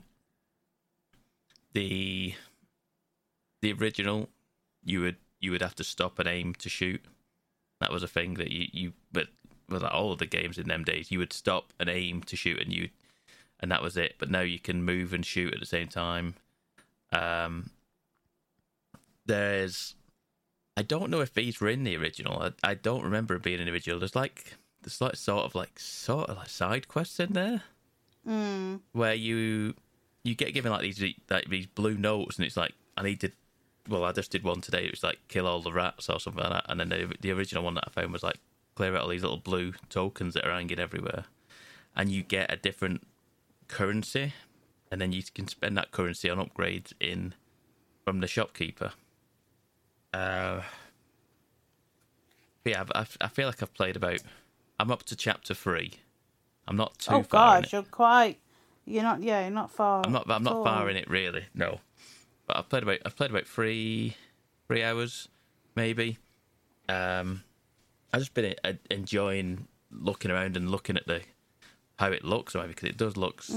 the the original, you would you would have to stop and aim to shoot. That was a thing that you you but with like all of the games in them days, you would stop and aim to shoot, and you and that was it. But now you can move and shoot at the same time. Um, there's, I don't know if these were in the original. I, I don't remember it being in the original. There's like there's like sort of like sort of like side quests in there Mm. where you you get given like these like these blue notes, and it's like I need to. Well, I just did one today. It was like kill all the rats or something like that, and then the, the original one that I found was like clear out all these little blue tokens that are hanging everywhere, and you get a different currency, and then you can spend that currency on upgrades in from the shopkeeper. Uh, yeah, I, I feel like I've played about. I'm up to chapter three. I'm not too Oh far. in gosh, you're quite. You're not. Yeah, you're not far. I'm not. I'm not all. far in it really. No, but I've played about. I've played about three, three hours, maybe. Um, I've just been uh, enjoying looking around and looking at the how it looks, right? Because it does look s-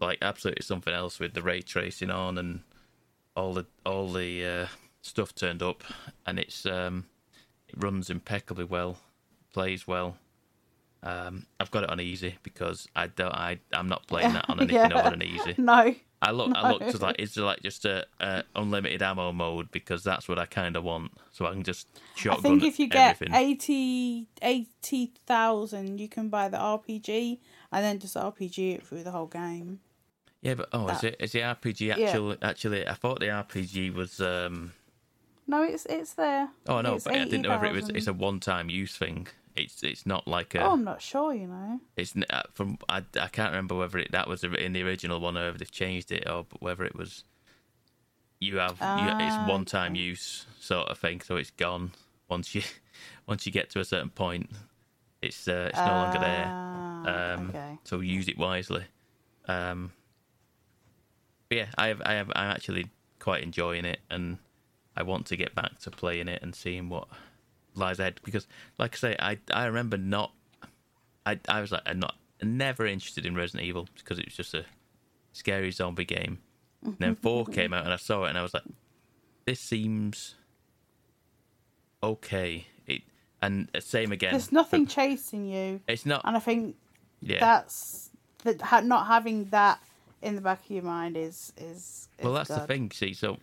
like absolutely something else with the ray tracing on and all the all the uh, stuff turned up, and it's um, it runs impeccably well, plays well. Um, I've got it on easy because I don't. I I'm not playing that on anything Yeah. other than easy. No. I look. I looked No. to like, is there like just a, a unlimited ammo mode because that's what I kind of want. So I can just I shotgun think if you get everything. 80 80,000, you can buy the RPG and then just RPG it through the whole game. yeah, but oh, is that- it is the RPG Yeah. actually? Actually, I thought the RPG was. um No, it's it's there. Oh no, it's but I didn't know whether it was. It's a one-time use thing. It's it's not like a. Oh, I'm not sure. You know. It's uh, from I, I can't remember whether it that was in the original one or if they've changed it or whether it was. You have you, Ah, it's one-time use sort of thing, so it's gone once you once you get to a certain point. It's uh, it's no longer there. Ah, Um, okay. So use it wisely. Um, but yeah, I have, I have, I'm actually quite enjoying it, and I want to get back to playing it and seeing what lies ahead. Because, like I say, I I remember not, I I was like I'm not never interested in Resident Evil because it was just a scary zombie game. And then four came out, and I saw it, and I was like, this seems okay. It and same again. There's nothing chasing you, It's not. and I think Yeah. that's that ha- not having that in the back of your mind is is. is Well, that's the thing. See, so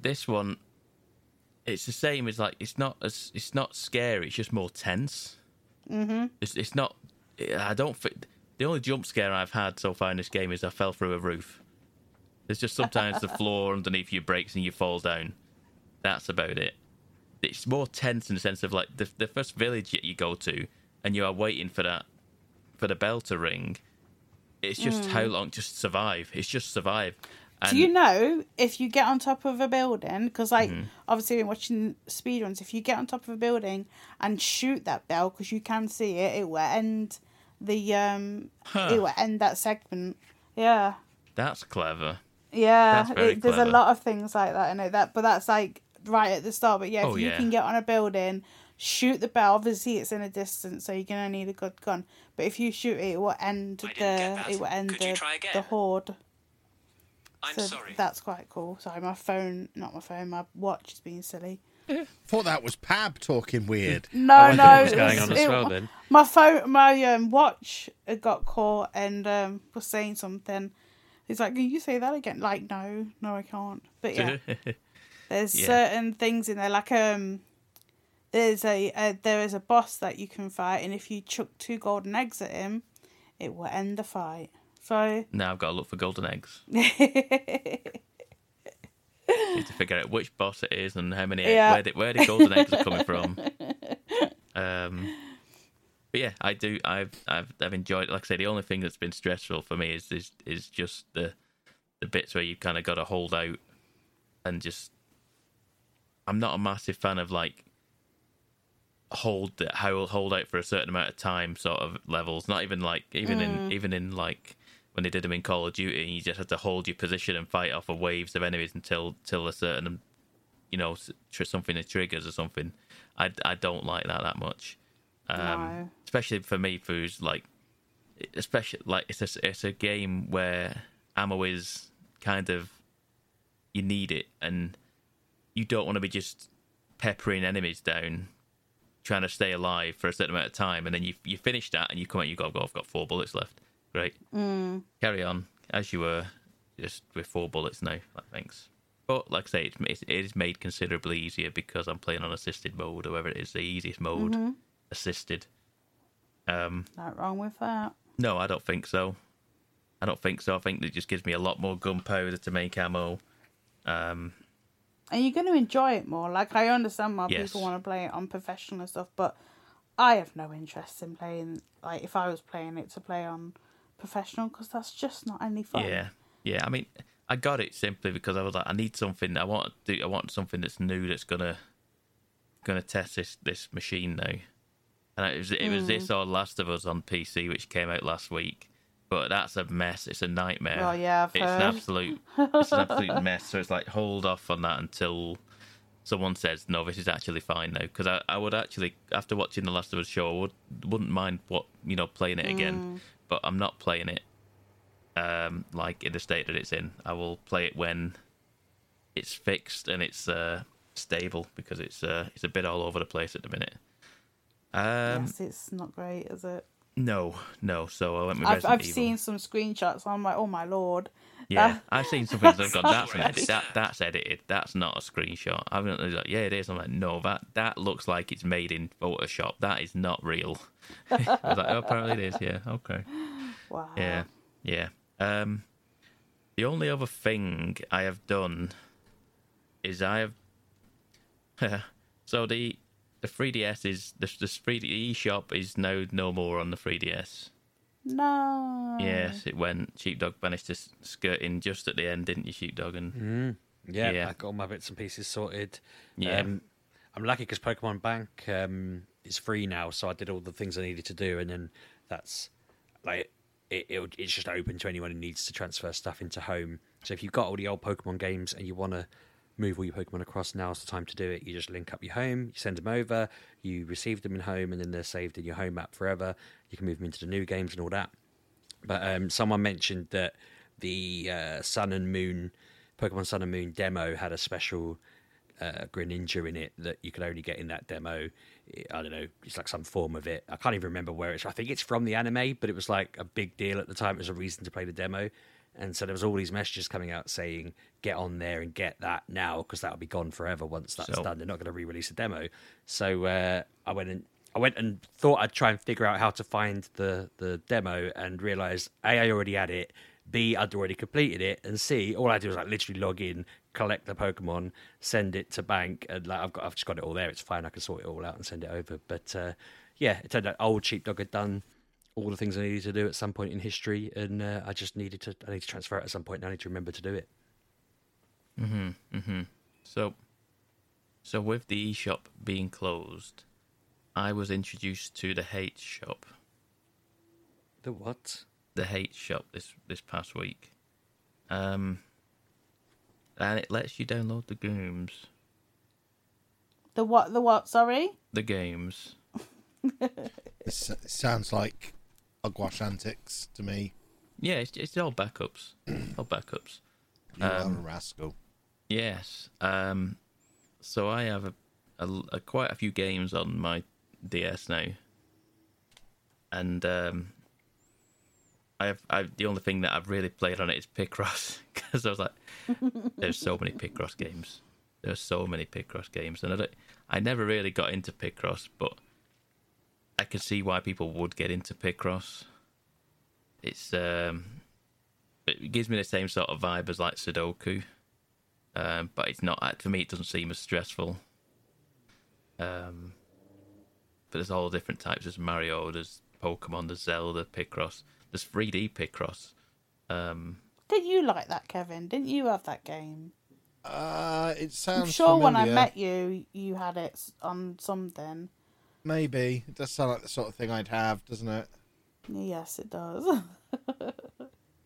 this one, it's the same as like it's not as it's not scary. It's just more tense. Mm-hmm. It's it's not. I don't think the only jump scare I've had so far in this game is I fell through a roof. There's just sometimes the floor underneath you breaks and you fall down. That's about it. It's more tense in the sense of like the the first village that you go to and you are waiting for that for the bell to ring. It's just how long just survive. It's just survive. And Do you know if you get on top of a building? Because like Mm-hmm. obviously we're watching speedruns. If you get on top of a building and shoot that bell because you can see it, it will end the um. Huh. It will end that segment. Yeah, That's clever. yeah. That's very it, there's a lot of things like that. I know that, but that's like right at the start. But yeah, if Oh, you yeah. can get on a building, shoot the bell. Obviously, it's in a distance, so you're gonna need a good gun. But if you shoot it, it will end I the. didn't get that. It will end Could you the, try again? the horde. I'm So sorry. that's quite cool. Sorry, my phone, not my phone, my watch is being silly. Thought that was Pab talking weird. No, wondered no, what was it going was- on as it- well then. My phone, my um, watch got caught and um, was saying something. He's like, "Can you say that again?" Like, no, no, I can't. But yeah, there's Yeah. certain things in there. Like, um, there's a, a there is a boss that you can fight, and if you chuck two golden eggs at him, it will end the fight. So now I've got to look for golden eggs. Need to figure out which boss it is and how many Yeah. where the, where the golden eggs are coming from. Um, but yeah, I do. I've I've I've enjoyed. it. Like I say, the only thing that's been stressful for me is is is just the the bits where you kind of got to hold out and just. I'm not a massive fan of like hold how hold out for a certain amount of time sort of levels. Not even like even in even in like when they did them in Call of Duty, and you just had to hold your position and fight off of waves of enemies until till a certain, you know, tr- something that triggers or something. I, I don't like that that much. Um, No. Especially for me, who's like, especially like it's a it's a game where ammo is kind of you need it, and you don't want to be just peppering enemies down, trying to stay alive for a certain amount of time, and then you you finish that and you come out, you go, "Oh, I've got four bullets left. Great, carry on as you were, just with four bullets now. Thanks. But like I say, it's, it's, it is made considerably easier because I'm playing on assisted mode, or whatever it is, the easiest mode, assisted. Um, Not wrong with that. no, I don't think so. I don't think so. I think it just gives me a lot more gunpowder to make ammo. Um, And you're going to enjoy it more. Like, I understand why Yes. people want to play it on professional and stuff, but I have no interest in playing, like, if I was playing it to play on professional, because that's just not any fun. Yeah, yeah. I mean, I got it simply because I was like, I need something. I want to. Do, I want something that's new. That's gonna gonna test this this machine now. And it was it was this hmm. or Last of Us on PC, which came out last week. But that's a mess. It's a nightmare. Oh, yeah, I've it's an absolute it's an absolute mess. So it's like hold off on that until someone says no, this is actually fine now. Because I, I would actually after watching the Last of Us show, I would wouldn't mind what you know playing it again. Hmm. But I'm not playing it um, like in the state that it's in. I will play it when it's fixed and it's uh, stable because it's uh, it's a bit all over the place at the minute. Um, yes, it's not great, is it? No, no. So I went with I've, I've seen some screenshots. I'm like, oh my lord. Yeah, That- I've seen some things I've gone. That's That's. That that's edited. That's not a screenshot. I've been like, yeah, it is. I'm like, no, that that looks like it's made in Photoshop. That is not real. I was like, oh, apparently it is. Yeah, okay. Wow. Yeah, yeah. Um, the only other thing I have done is I have. so the the 3DS is the the 3D eShop is now no more on the 3DS. No. Yes, it went. Sheepdog managed to s- skirt in just at the end, didn't you, Sheepdog? And Yeah, Yeah. I got all my bits and pieces sorted. Yeah. Um, I'm lucky because Pokemon Bank um, is free now, so I did all the things I needed to do, and then that's like it, it, it's just open to anyone who needs to transfer stuff into home. So if you've got all the old Pokemon games and you want to move all your Pokemon across, now's the time to do it. You just link up your home, you send them over, you receive them in home, and then they're saved in your home app forever. You can move them into the new games and all that. But um, someone mentioned that the uh, Sun and Moon, Pokemon Sun and Moon demo had a special uh, Greninja in it that you could only get in that demo. I don't know, it's like some form of it. I can't even remember where it's. I think it's from the anime, but it was like a big deal at the time. It was a reason to play the demo. And so there was all these messages coming out saying, "Get on there and get that now, because that'll be gone forever once that's So- done. They're not going to re-release a demo." So uh, I went and I went and thought I'd try and figure out how to find the the demo, and realised a I already had it, b I'd already completed it, and c all I do is like literally log in, collect the Pokemon, send it to bank, and like I've got I've just got it all there. It's fine. I can sort it all out and send it over. But uh, yeah, it turned out old Sheepdog had done all the things I needed to do at some point in history, and uh, I just needed to I need to transfer it at some point. And I need to remember to do it. Hmm. Hmm. So, so with the eShop being closed, I was introduced to the hShop, The what? the hShop this this past week, um, and it lets you download the games. The what? The what? Sorry. The games. This sounds like Ogwash antics to me. Yeah, it's, it's all backups. all backups. You are Um, a rascal. Yes. Um, so I have a, a, a- quite a few games on my DS now, and um, I have I, the only thing that I've really played on it is Picross because I was like, there's so many Picross games. There's so many Picross games, and I don't, I never really got into Picross, but I can see why people would get into Picross. It's um, it gives me the same sort of vibe as like Sudoku um, but it's not for me. It doesn't seem as stressful. Um, but there's all different types. There's Mario, there's Pokemon, there's Zelda, Picross, there's 3D Picross. Um, Didn't you like that, Kevin? Didn't you have that game? Uh, it sounds. I'm sure when I met you, you had it on something. Maybe it does sound like the sort of thing I'd have, doesn't it? Yes, it does.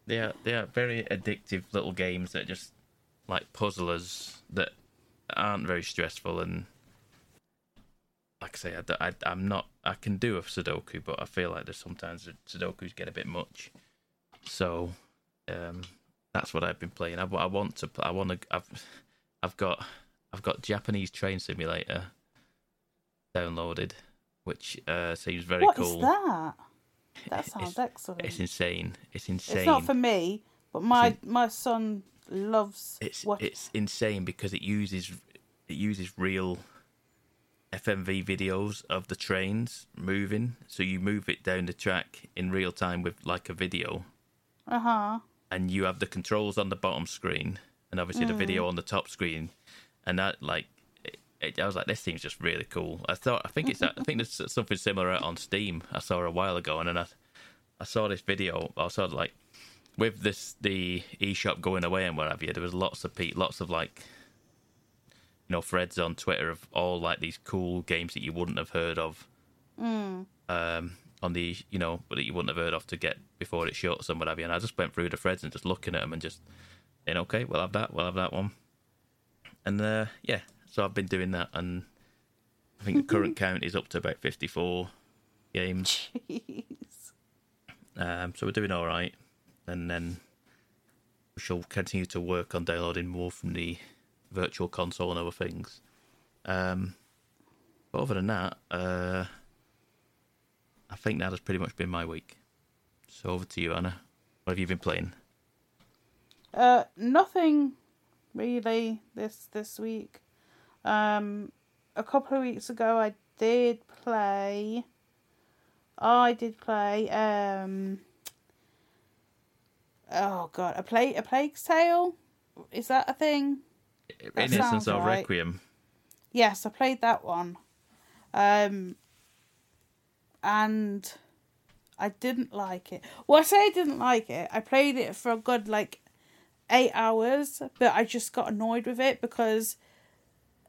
They are they are very addictive little games that just like puzzlers that aren't very stressful and like I say, I, I, am not. I can do a Sudoku, but I feel like there's sometimes the Sudokus get a bit much. So, um, that's what I've been playing. I, I want to. I want to. I've, I've got, I've got Japanese Train Simulator downloaded, which uh, seems very What cool. is that? That It's- sounds excellent. It's insane. It's insane. It's not for me, but my my son loves it's what it's insane because it uses it uses real FMV videos of the trains moving. So you move it down the track in real time with like a video, uh huh. and you have the controls on the bottom screen, and obviously the video Mm. on the top screen, and that like. It, I was like, this seems just really cool. I thought, I think it's, I think there's something similar on Steam. I saw a while ago, and then I, I saw this video. I saw like, with this the eShop going away and what have you. There was lots of pe- lots of like you know threads on Twitter of all like these cool games that you wouldn't have heard of um, on the you know that you wouldn't have heard of to get before it shuts and what have you. And I just went through the threads and just looking at them and just saying, okay, we'll have that, we'll have that one, and uh, yeah. So I've been doing that, and I think the current count is up to about fifty-four games. Jeez. Um, so we're doing all right, and then we shall continue to work on downloading more from the virtual console and other things. Um, but other than that, uh, I think that has pretty much been my week. So over to you, Anna. What have you been playing? Uh, nothing really this this week. Um, a couple of weeks ago, I did play. I did play. Um. Oh god, a play a plague's tale. Is that a thing? That In Innocence of right. Requiem. Yes, I played that one. Um and I didn't like it. Well, I say I didn't like it. I played it for a good like 8 hours, but I just got annoyed with it because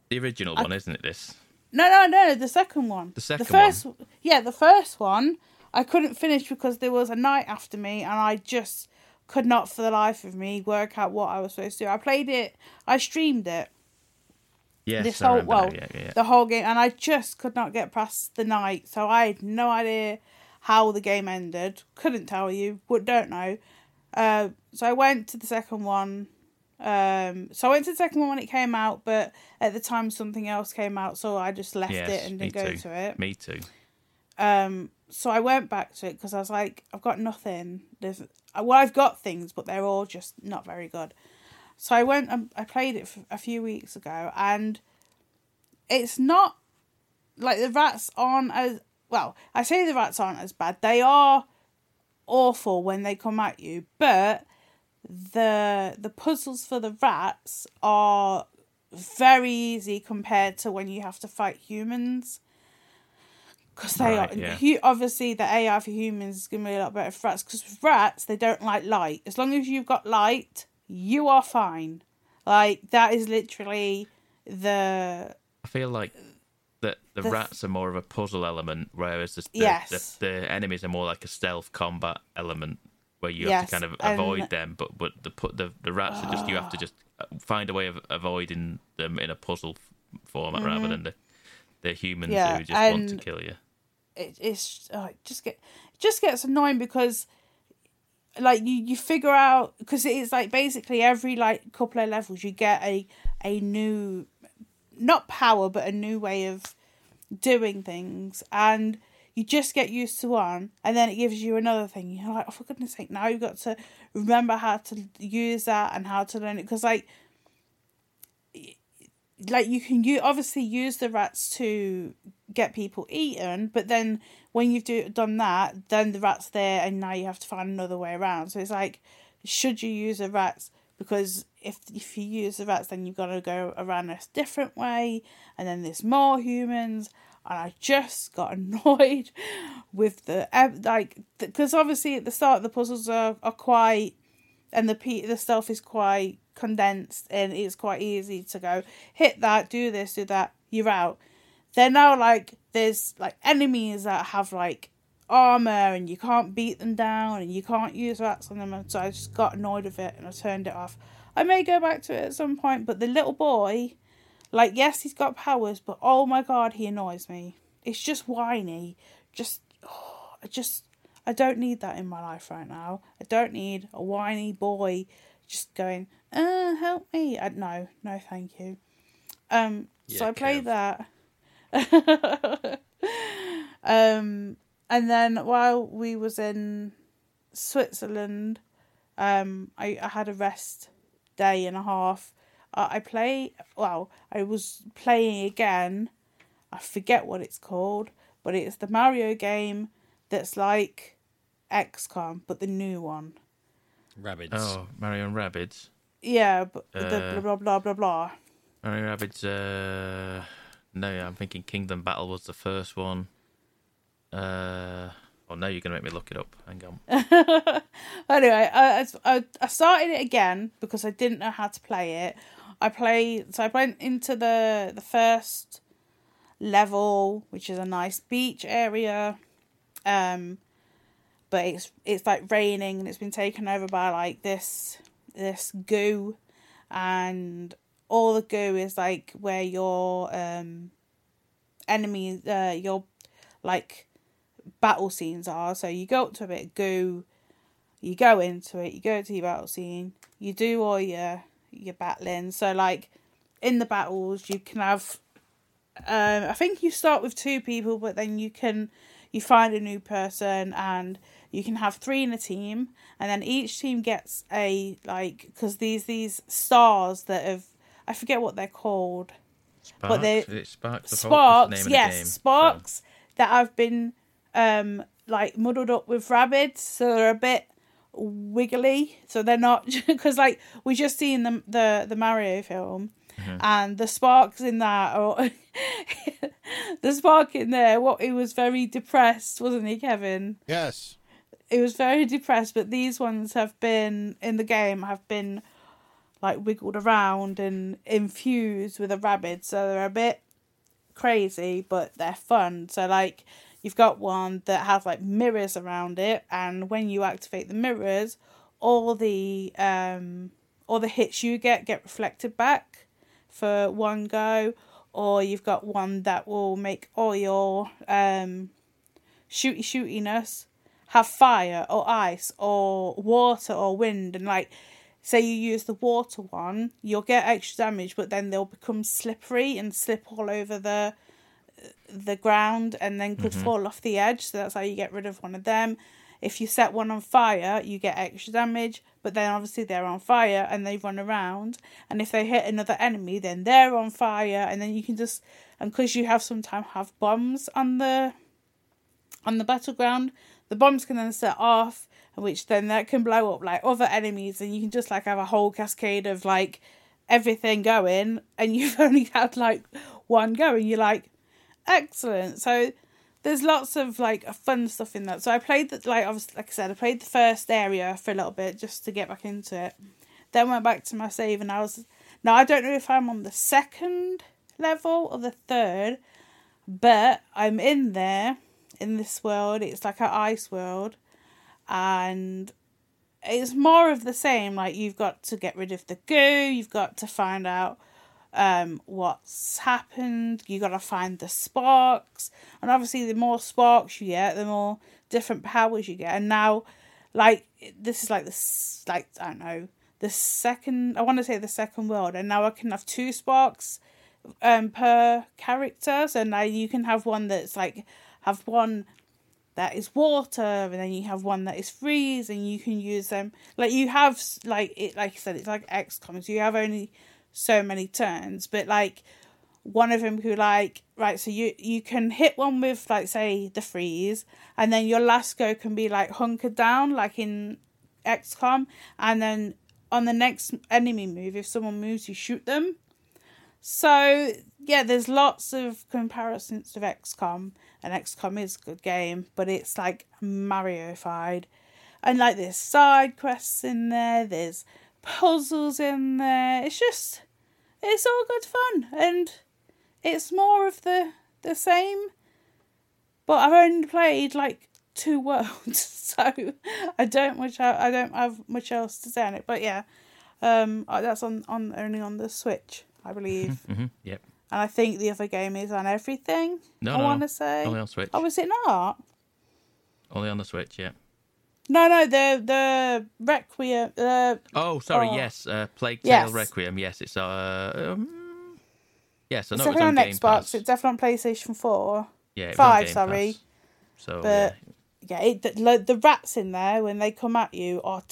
The original I- one, isn't it? This. no, no, no, the second one. The second the first, Yeah, the first one I couldn't finish because there was a knight after me and I just could not for the life of me work out what I was supposed to do. I played it, I streamed it. Yes, this whole well yeah, yeah, yeah. the whole game and i just could not get past the knight so i had no idea how the game ended couldn't tell you don't know uh, so i went to the second one um, so i went to the second one when it came out but at the time something else came out so i just left Yes, it and didn't go too. to it Me too. um, so I went back to it because I was like, I've got nothing. There's well, I've got things, but they're all just not very good. So I went and I played it a few weeks ago, and it's not like the rats aren't as well. I say the rats aren't as bad. They are awful when they come at you, but the the puzzles for the rats are very easy compared to when you have to fight humans because they Right, are yeah. hu- obviously the AI for humans is going to be a lot better for rats because rats they don't like light. As long as you've got light, you are fine. Like that is literally the I feel like that the, The- rats are more of a puzzle element, whereas the, the, Yes. the, the enemies are more like a stealth combat element, where you Yes, have to kind of avoid them. But but the pu- the the rats are just you have to just uh, find a way of avoiding them in a puzzle format rather than the the humans Mm-hmm. Yeah, who just want to kill you. it, it's oh, it just get it just gets annoying because like you you figure out because it's like basically every like couple of levels you get a a new not power but a new way of doing things and you just get used to one and then it gives you another thing. You're like oh for goodness sake now you've got to remember how to use that and how to learn it. Because like like you can you obviously use the rats to get people eaten but then when you've do, done that then the rat's there and now you have to find another way around. So it's like should you use the rats? Because if if you use the rats then you've got to go around a different way and then there's more humans and I just got annoyed with the like because obviously at the start the puzzles are, are quite and the the stuff is quite condensed and it's quite easy to go hit that do this do that you're out then now like there's like enemies that have like armor and you can't beat them down and you can't use rats on them. And so I just got annoyed with it and I turned it off. I may go back to it at some point, but the little boy, like, yes, he's got powers, but oh my god, he annoys me. It's just whiny. Just, oh, I just, I don't need that in my life right now. I don't need a whiny boy just going, uh, help me. I, no, no, thank you. Um, so I played Kev. that. um, and then while we was in Switzerland, um, I, I had a rest day and a half. Uh, I play well. I was playing again. I forget what it's called, but it's the Mario game that's like XCOM, but the new one. Rabbids. Oh, Mario and Rabbids. Yeah, but the Uh, blah blah blah blah blah. Mario and Rabbids. Uh, no, yeah, I'm thinking Kingdom Battle was the first one. Uh, oh, no, you're gonna make me look it up. Hang on. anyway, I, I I started it again because I didn't know how to play it. I played so I went into the the first level, which is a nice beach area. Um but it's it's like raining and it's been taken over by like this this goo and all the goo is like where your um enemy uh your like battle scenes are. So you go up to a bit of goo, you go into it, you go to your battle scene, you do all your your battling. So like in the battles you can have um I think you start with two people but then you can you find a new person and you can have three in a team and then each team gets a like because these these stars that have I forget what they're called Sparks. they- Is it Sparks. of Hope is the sparks the yes game. sparks that have been um like muddled up with Rabbids so they're a bit wiggly so they're not because like we just seen the the the mario film Mm-hmm. and the sparks in that or the spark in there what he was very depressed wasn't he kevin Yes. it was very depressed but these ones have been in the game have been like wiggled around and infused with a Rabbid so they're a bit crazy but they're fun so like you've got one that has like mirrors around it and when you activate the mirrors all the um all the hits you get get reflected back for one go or you've got one that will make all your um shooty shootiness have fire or ice or water or wind and like say you use the water one you'll get extra damage but then they'll become slippery and slip all over the the ground and then could mm-hmm. fall off the edge. So that's how you get rid of one of them. If you set one on fire you get extra damage but then obviously they're on fire and they run around. And if they hit another enemy then they're on fire. And then you can just and because you have sometimes have bombs on the on the battleground, the bombs can then set off, which then that can blow up like other enemies, and you can just like have a whole cascade of like everything going, and you've only had like one going. You're like, excellent. So there's lots of like fun stuff in that. So I played the like obviously like I said, I played the first area for a little bit just to get back into it. Then went back to my save, and I was now I don't know if I'm on the second level or the third, but I'm in there in this world. It's like an ice world, and it's more of the same. Like you've got to get rid of the goo. You've got to find out um what's happened. You got to find the sparks, and obviously the more sparks you get, the more different powers you get. And now, like this is like this, like I don't know, the second. I want to say the second world, and now I can have two sparks um per character so now you can have one that's like have one that is water and then you have one that is freeze and you can use them like you have like it like i said it's like xcom so you have only so many turns but like one of them who like right so you you can hit one with like say the freeze and then your last go can be like hunkered down like in xcom and then on the next enemy move if someone moves you shoot them so yeah, there's lots of comparisons to XCOM, and XCOM is a good game, but it's like Mario-fied. And like there's side quests in there, there's puzzles in there. It's just it's all good fun and it's more of the the same. But I've only played like two worlds, so I don't much I don't have much else to say on it. But yeah, um, uh, that's on on only on the Switch, I believe, hmm Yep. and I think the other game is on everything. No, I no, want to say. Only on Switch. Oh, is it not? Only on the Switch. Yeah. No, no, the the Requiem. Uh, Oh, sorry. Oh. Yes, uh, Plague Tale Yes. Requiem. Yes, it's uh. Um, yes, I it's know it's definitely on on Game Xbox. Pass. It's definitely on PlayStation Four. yeah, it was on five, sorry. Pass. So But- yeah, Yeah, it, the, the rats in there when they come at you are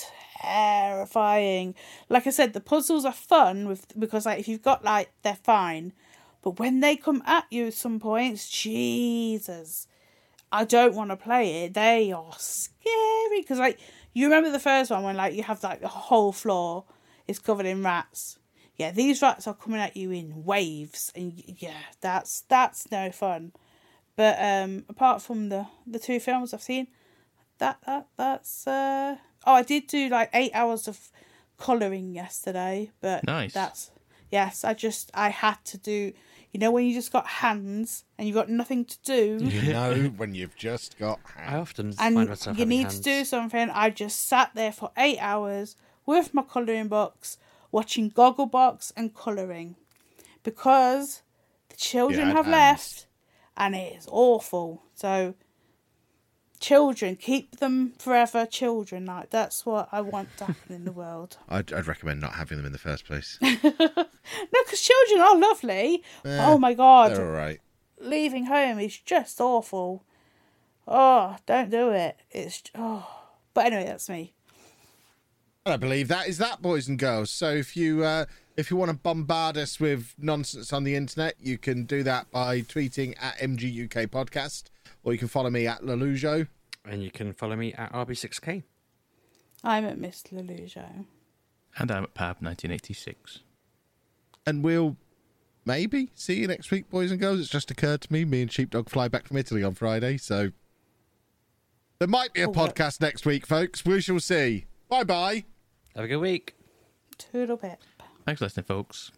terrifying. Like I said, the puzzles are fun with because like if you've got like they're fine, but when they come at you at some points, Jesus, I don't want to play it. They are scary because like you remember the first one when like you have like the whole floor is covered in rats. Yeah, these rats are coming at you in waves, and yeah, that's that's no fun. But um, apart from the the two films I've seen, that that that's uh oh I did do like eight hours of colouring yesterday, but Nice. That's yes, I just I had to do. You know when you just got hands and you've got nothing to do, You know when you've just got I hands. often find and myself you having need to do something. I just sat there for eight hours with my colouring books, watching Gogglebox and colouring, because the children Yeah, have and- left, and it is awful. So, children, keep them forever. Children, like that's what I want to happen in the world. I'd, I'd recommend not having them in the first place. No, because children are lovely. oh my god, They're all right. leaving home is just awful. Oh, don't do it. It's oh. But anyway, that's me. I believe that is that, boys and girls. So if you uh, if you want to bombard us with nonsense on the internet, you can do that by tweeting at MGUK Podcast, or you can follow me at Lollujo. And you can follow me at RB6K. I'm at Miss Lollujo. and I'm at Pab 1986. And we'll maybe see you next week, boys and girls. It's just occurred to me. Me and Sheepdog fly back from Italy on Friday, so there might be a Oh, what? podcast next week, folks. We shall see. Bye bye. Have a good week. Toodle pip. Thanks for listening, folks.